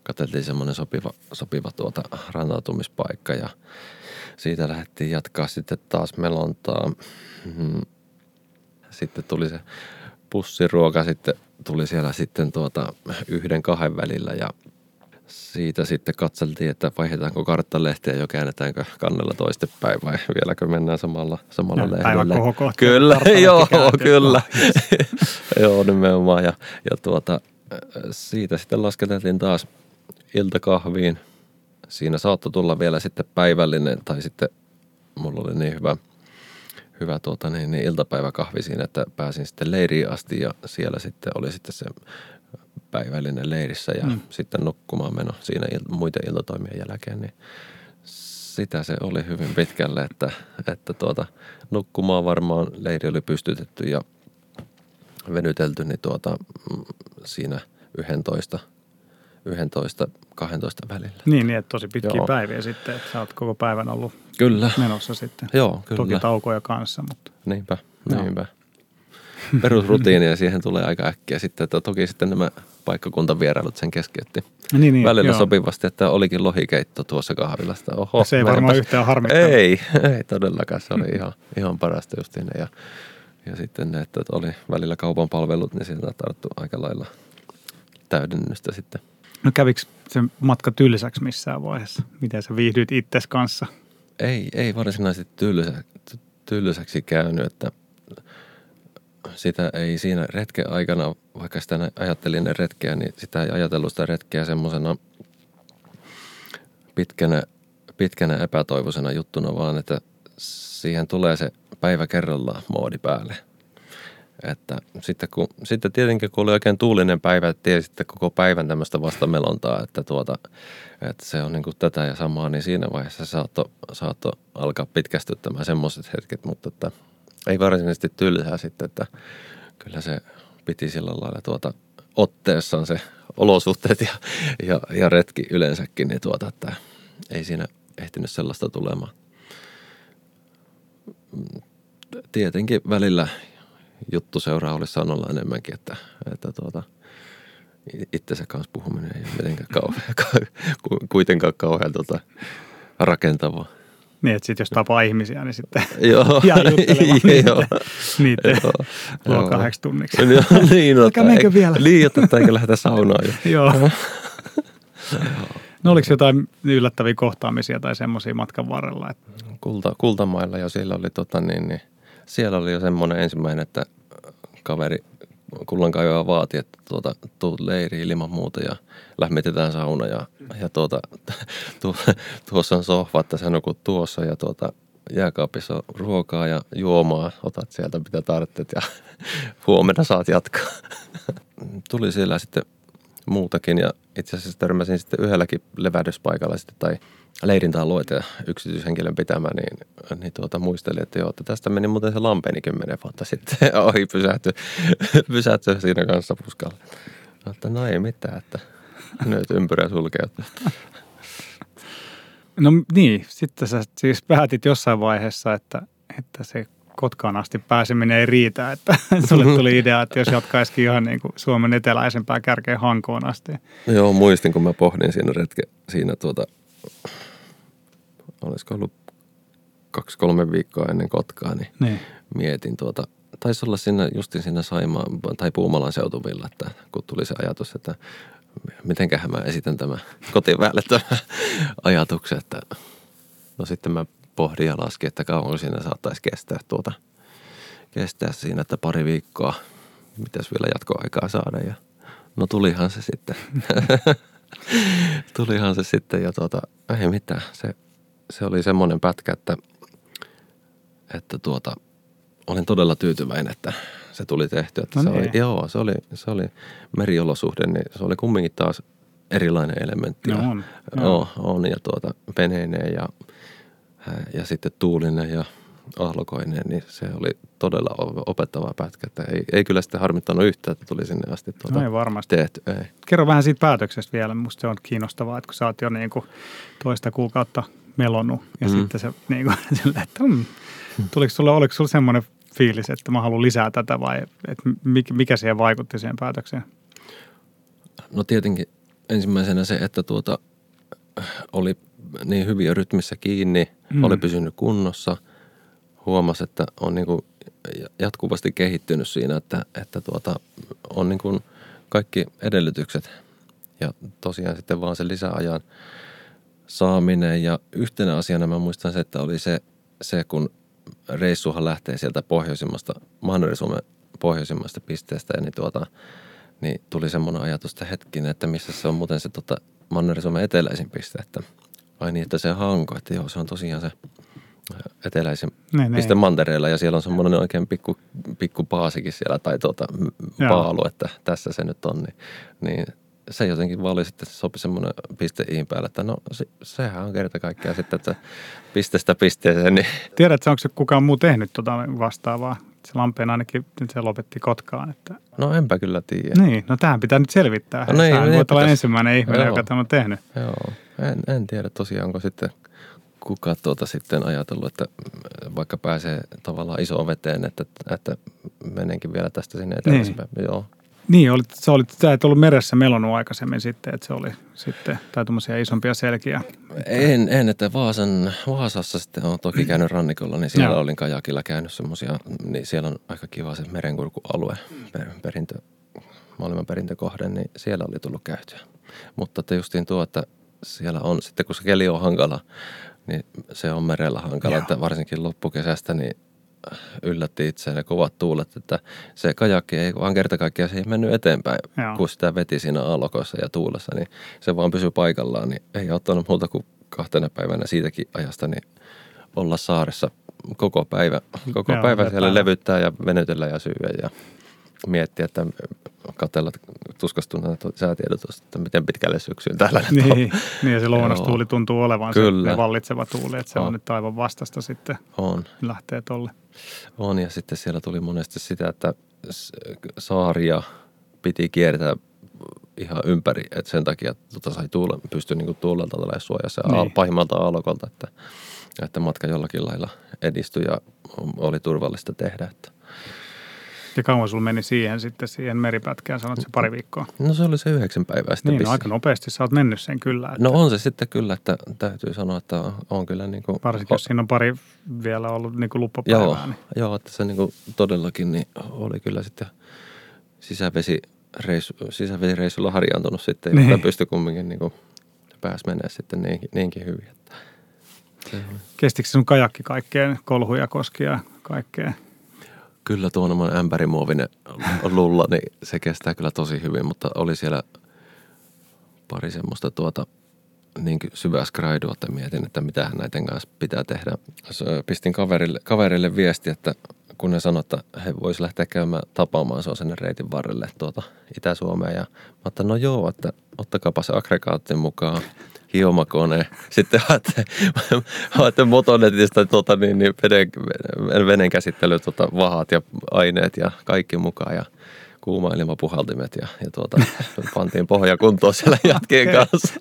Katseltiin semmoinen sopiva, sopiva tuota rantautumispaikka ja siitä lähdettiin jatkaa sitten taas melontaa. Mm-hmm. Sitten tuli se pussiruoka sitten tuli siellä sitten tuota yhden kahden välillä ja siitä sitten katseltiin, että vaihdetaanko karttalehtiä jo käännetäänkö kannella toistepäin vai vieläkö mennään samalla, samalla ja lehdellä. Kyllä, joo, kyllä. joo, nimenomaan. Ja, ja tuota, siitä sitten lasketeltiin taas iltakahviin. Siinä saattoi tulla vielä sitten päivällinen tai sitten mulla oli niin hyvä, hyvä tuota, niin, niin iltapäiväkahvi siinä, että pääsin sitten leiriin asti ja siellä sitten oli sitten se päivällinen leirissä ja mm. sitten nukkumaan meno siinä il- muiden iltatoimien jälkeen, niin sitä se oli hyvin pitkälle, että, että tuota, nukkumaan varmaan leiri oli pystytetty ja venytelty, niin tuota, mm, siinä 11, 11 12 välillä. Niin, niin että tosi pitkiä Joo. päiviä sitten, että sä oot koko päivän ollut kyllä. menossa sitten. Joo, kyllä. Toki taukoja kanssa, mutta. Niinpä, niinpä. Joo perusrutiini ja siihen tulee aika äkkiä sitten, että toki sitten nämä paikkakuntavierailut sen keskeytti. Niin, niin, Välillä joo. sopivasti, että olikin lohikeitto tuossa kahvilasta. Oho, se ei varmaan yhtään harmittanut. Ei, ei todellakaan. Se oli ihan, ihan parasta justiin. Ja, ja sitten ne, että oli välillä kaupan palvelut, niin sieltä tarttu aika lailla täydennystä sitten. No kävikö se matka tylsäksi missään vaiheessa? Miten sä viihdyit itses kanssa? Ei, ei varsinaisesti tylsä, tylsäksi käynyt, että – sitä ei siinä retken aikana, vaikka sitä ajattelin retkeä, niin sitä ei ajatellut sitä retkeä semmoisena pitkänä, pitkänä epätoivoisena juttuna, vaan että siihen tulee se päivä kerrallaan moodi päälle. Että sitten, kun, sitten tietenkin kun oli oikein tuulinen päivä, että tiesi sitten koko päivän tämmöistä vastamelontaa, että, tuota, että se on niin kuin tätä ja samaa, niin siinä vaiheessa saatto, saatto alkaa pitkästyttämään semmoiset hetket, mutta että – ei varsinaisesti tylsää sitten, että kyllä se piti sillä lailla tuota otteessaan se olosuhteet ja, ja, ja retki yleensäkin, niin tuota, että ei siinä ehtinyt sellaista tulemaan. Tietenkin välillä juttu seuraa olisi saanut olla enemmänkin, että, että tuota, itsensä kanssa puhuminen ei ole mitenkään kauhean, kuitenkaan kauhean tuota, rakentavaa. Niin, että sitten jos tapaa ihmisiä, niin sitten joo, jää juttelemaan niitä, niitä luo kahdeksi tunniksi. niin, no, Älkää vielä. Niin, että eikö lähdetä saunaan jo. joo. No oliko jotain yllättäviä kohtaamisia tai semmoisia matkan varrella? Että... Kulta, kultamailla jo siellä oli, tota, niin, niin, siellä oli jo semmoinen ensimmäinen, että kaveri kullankaivaa vaati, että tuota, tuut leiriin ilman muuta ja lämmitetään sauna ja, ja tuota, tu, tuossa on sohva, että sä nukut tuossa ja tuota, jääkaapissa on ruokaa ja juomaa, otat sieltä mitä tarvitset ja huomenna saat jatkaa. Tuli siellä sitten muutakin ja itse asiassa törmäsin sitten yhdelläkin levähdyspaikalla sitten tai leirintäalueita ja yksityishenkilön pitämä, niin, niin tuota, muistelin, että joo, että tästä meni muuten se lampeni kymmenen vuotta sitten ohi pysähtyi, pysähtyi siinä kanssa puskalla. Että no ei mitään, että nyt ympyrä sulkeutuu. No niin, sitten sä siis päätit jossain vaiheessa, että, että se Kotkaan asti pääseminen ei riitä, että sulle tuli idea, että jos jatkaisikin ihan niin kuin Suomen eteläisempää kärkeen Hankoon asti. Joo, muistin, kun mä pohdin siinä retke, siinä tuota, olisiko ollut kaksi-kolme viikkoa ennen Kotkaa, niin, niin. mietin tuota, taisi olla siinä, justin siinä Saimaan tai Puumalan seutuvilla, että kun tuli se ajatus, että mitenköhän mä esitän tämän kotiväelle tämän ajatuksen, että no sitten mä pohdin ja laskin, että kauanko siinä saattaisi kestää tuota, kestää siinä, että pari viikkoa, mitäs vielä jatkoaikaa saada ja no tulihan se sitten. tulihan se sitten ja tuota, ei mitään, se, se oli semmoinen pätkä, että, että tuota, olin todella tyytyväinen, että se tuli tehty. Että No se niin. oli, joo, se oli, se oli meriolosuhde, niin se oli kumminkin taas erilainen elementti. No ja, on, joo. joo. on ja tuota, veneinen ja, ja sitten tuulinen ja ahlokoinen, niin se oli todella opettava pätkä. Että ei, ei kyllä sitten harmittanut yhtään, että tuli sinne asti tuota No ei varmasti. tehty. Ei. Kerro vähän siitä päätöksestä vielä. Musta se on kiinnostavaa, että kun sä oot jo niin kuin toista kuukautta melonnut ja Mm. sitten se niin kuin, sillä, että mm, tuliko sulle, oliko sulla semmoinen fiilis, että mä haluan lisää tätä vai että mikä, siihen vaikutti siihen päätökseen? No tietenkin ensimmäisenä se, että tuota, oli niin hyvin rytmissä kiinni. Mm. oli pysynyt kunnossa, huomasi, että on niin kuin jatkuvasti kehittynyt siinä, että, että tuota, on niin kuin kaikki edellytykset. Ja tosiaan sitten vaan se lisäajan saaminen. Ja yhtenä asiana mä muistan se, että oli se, se kun reissuhan lähtee sieltä pohjoisimmasta, Manner-Suomen pohjoisimmasta pisteestä, niin, tuota, niin tuli semmoinen ajatus, että hetkinen, että missä se on muuten se tota, Manner-Suomen eteläisin piste, että ai niin, että se Hanko, että joo, se on tosiaan se eteläisin Niin, piste niin. mantereella ja siellä on semmoinen oikein pikku, pikku paasikin siellä tai tuota, paalu, että tässä se nyt on, niin, niin se jotenkin vaan oli sitten, sopi semmoinen piste iin päälle, että no se, sehän on kerta kaikkiaan sitten, että pisteestä pisteeseen, niin Tiedätkö, onko se kukaan muu tehnyt tuota vastaavaa? Se Lampeen ainakin nyt se lopetti Kotkaan. Että... no enpä kyllä tiedä. Niin, no tähän pitää nyt selvittää. No niin, Sähän niin voit olla pitäisi. ensimmäinen ihminen, Joo. joka tämän on tehnyt. Joo, en, en tiedä tosiaan, onko sitten kuka tuota sitten ajatellut, että vaikka pääsee tavallaan isoon veteen, että, että menenkin vielä tästä sinne eteläisempään. Niin. Joo, Niin, olit, sä, olit, sä et ollut meressä melonnut aikaisemmin sitten, että se oli sitten, tai tuommoisia isompia selkiä. En, en, että Vaasan, Vaasassa sitten on toki käynyt rannikolla, niin siellä Joo. olin kajakilla käynyt semmoisia, niin siellä on aika kiva se merenkurkualue, per, perintö, maailman perintökohde, niin siellä oli tullut käytyä. Mutta että justiin tuo, että siellä on, sitten kun se keli on hankala, niin se on merellä hankala, Joo. että varsinkin loppukesästä, niin yllätti itseään ne kovat tuulet, että se kajakki ei vaan kerta kaikkiaan se ei mennyt eteenpäin, Joo. kun sitä veti siinä aallokossa ja tuulessa, niin se vaan pysyi paikallaan, niin ei ottanut muuta kuin kahtena päivänä siitäkin ajasta, niin olla saaressa koko päivä, koko Joo, päivä siellä levyttää ja venytellä ja syödä ja miettiä, että katsella tuskastuneena säätiedotusta, että miten pitkälle syksyyn täällä nyt on. Niin, niin ja se lounastuuli tuntuu olevan Kyllä. se vallitseva tuuli, että se on On. nyt aivan vastasta sitten, On. lähtee tolle. On ja sitten siellä tuli monesti sitä, että saaria piti kiertää ihan ympäri, että sen takia että tota sai tuule, pystyi niinku tuulelta olemaan suojassa ja Niin. niin. pahimmalta aalokolta, että, että matka jollakin lailla edistyi ja oli turvallista tehdä. Että. Ja kauan sulla meni siihen sitten, siihen meripätkään, sanot se pari viikkoa. No se oli se yhdeksän päivää sitten Niin, no, aika nopeasti sä oot mennyt sen kyllä. Että No on se sitten kyllä, että täytyy sanoa, että on kyllä niin kuin... Varsinkin, jos siinä on pari vielä ollut niin kuin luppapäivää. Joo, Niin. joo, että se niin kuin todellakin niin oli kyllä sitten sisävesireissu, sisävesireissulla harjaantunut sitten, Niin. niin. pystyi kumminkin niin kuin pääsi menee sitten niinkin, niinkin hyvin. Että se. Kestikö sun kajakki kaikkeen, kolhuja koskia ja kaikkea? Kyllä tuon ämpärimuovinen lulla, niin se kestää kyllä tosi hyvin, mutta oli siellä pari semmoista tuota niin syvää skraidua, että mietin, että mitä näiden kanssa pitää tehdä. Pistin kaverille, kaverille viesti, että kun ne sanoi, että he vois lähteä käymään tapaamaan, se on sinne reitin varrelle tuota Itä-Suomeen. Ja mä no joo, että ottakapa se aggregaatti mukaan, hiomakone. Sitten haette, haette motonetista tuota, niin, niin veden, veden käsittely, tuota, vahat ja aineet ja kaikki mukaan. Ja kuuma ilmapuhaltimet ja, ja tuota, pantiin pohja kuntoon siellä jatkien kanssa.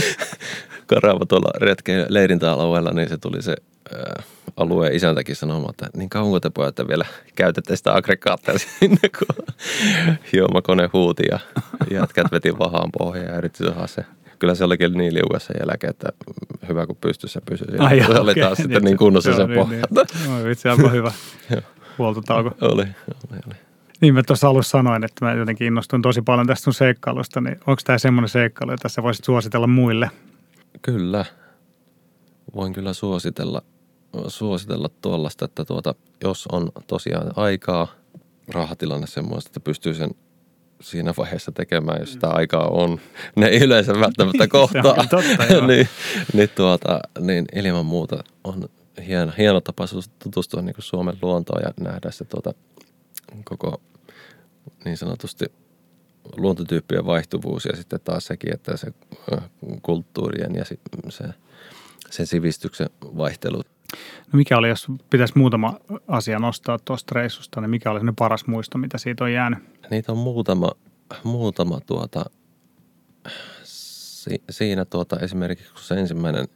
Karava tuolla retkeen leirintäalueella, niin se tuli se ää, alueen isäntäkin sanomaan, että niin kauanko te pojat vielä käytätte sitä aggregaattia sinne, kun hiomakone huuti ja jätkät veti vahaan pohjaan ja yritti saada se. Kyllä se olikin niin liukas sen jälkeen, että hyvä kun pystyssä pysyi siinä. Ai se joo, oli taas sitten niin kunnossa Joo, se niin, pohja. niin. No, vitsi, onpa hyvä huoltotauko. Oli, oli, oli. Niin mä tuossa alussa sanoin, että mä jotenkin innostun tosi paljon tästä sun seikkailusta, niin onko tämä semmoinen seikkailu, jota sä voisit suositella muille? Kyllä. Voin kyllä suositella, suositella tuollaista, että tuota, jos on tosiaan aikaa, rahatilanne semmoista, että pystyy sen siinä vaiheessa tekemään, jos sitä aikaa on. Ne ei yleensä välttämättä kohtaa. totta, niin, niin, tuota, niin ilman muuta on hieno, hieno tapa tutustua niin kuin Suomen luontoon ja nähdä se tuota, koko niin sanotusti luontotyyppien vaihtuvuus ja sitten taas sekin, että se kulttuurien ja se, sen sivistyksen vaihtelu. No mikä oli, jos pitäisi muutama asia nostaa tuosta reissusta, niin mikä oli se paras muisto, mitä siitä on jäänyt? Niitä on muutama, muutama tuota, si, siinä tuota, esimerkiksi kun se ensimmäinen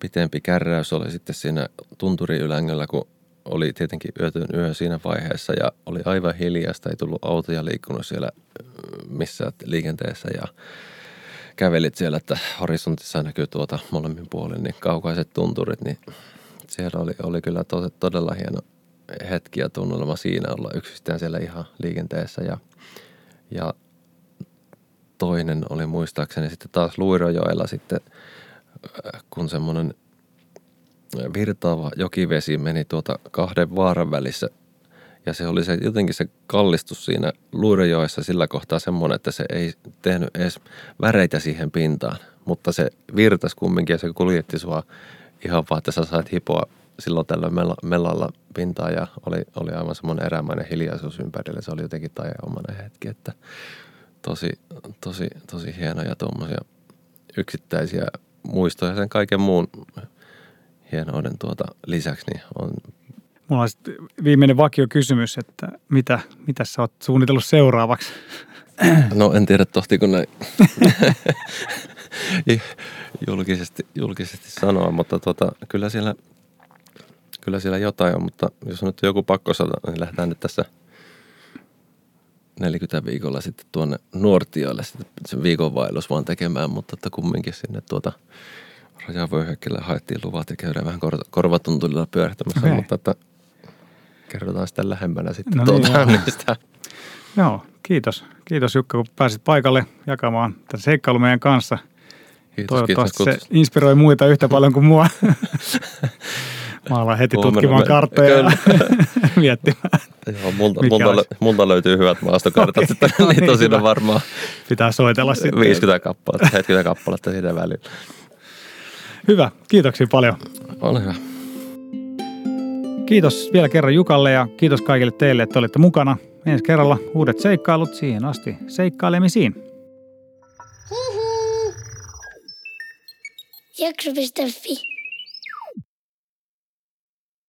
pitempi kärräys oli sitten siinä tunturiylängöllä, kun oli tietenkin yötön yö siinä vaiheessa ja oli aivan hiljasta, ei tullut autoja liikkunut siellä missään liikenteessä ja kävelit siellä, että horisontissa näkyy tuota molemmin puolin, niin kaukaiset tunturit, niin siellä oli, oli kyllä to, todella hieno hetki ja tunnelma siinä olla yksistään siellä ihan liikenteessä. Ja, ja toinen oli muistaakseni sitten taas Luirojoella sitten, kun semmoinen virtaava jokivesi meni tuota kahden vaaran välissä ja se oli se jotenkin se kallistus siinä Luirojoessa sillä kohtaa semmoinen, että se ei tehnyt edes väreitä siihen pintaan, mutta se virtas kumminkin ja se kuljetti sua ihan vaan, että sä sait hipoa silloin tällöin mellalla pintaa ja oli, oli aivan semmoinen erämainen hiljaisuus ympärillä. Se oli jotenkin taianomainen hetki, että tosi, tosi, tosi hienoja tuommoisia yksittäisiä muistoja sen kaiken muun hienouden tuota lisäksi niin on Mulla on viimeinen vakio kysymys, että mitä, mitä sä oot suunnitellut seuraavaksi? No en tiedä tohtiko näin julkisesti, julkisesti sanoa, mutta tota, kyllä, siellä, kyllä siellä jotain on, mutta jos on nyt joku pakko sanoa, niin lähdetään nyt tässä 40 viikolla sitten tuonne Nuortioille sitten sen viikonvaellus vaan tekemään, mutta että kumminkin sinne tuota rajavyöhykkeelle haettiin luvat ja käydään vähän kor- korvatuntulilla pyörittämässä, okay. mutta että kerrotaan sitä lähempänä sitten no niin, tuota, niin, niistä. Joo, kiitos. Kiitos Jukka, kun pääsit paikalle jakamaan tätä seikkailu meidän kanssa – Kiitos, Toivottavasti kiitos, se inspiroi muita yhtä paljon kuin mua. Mä alan heti tutkimaan karttoja ja miettimään. Joo, multa, multa, multa, löytyy hyvät maastokartat, okay, että no, niitä on siinä varmaan Pitää soitella sitten. 50 kappaletta, 70 kappaletta siinä välillä. Hyvä, kiitoksia paljon. Ole hyvä. Kiitos vielä kerran Jukalle ja kiitos kaikille teille, että olitte mukana. Ensi kerralla uudet seikkailut siihen asti seikkailemisiin. Hihi. Jakso.fi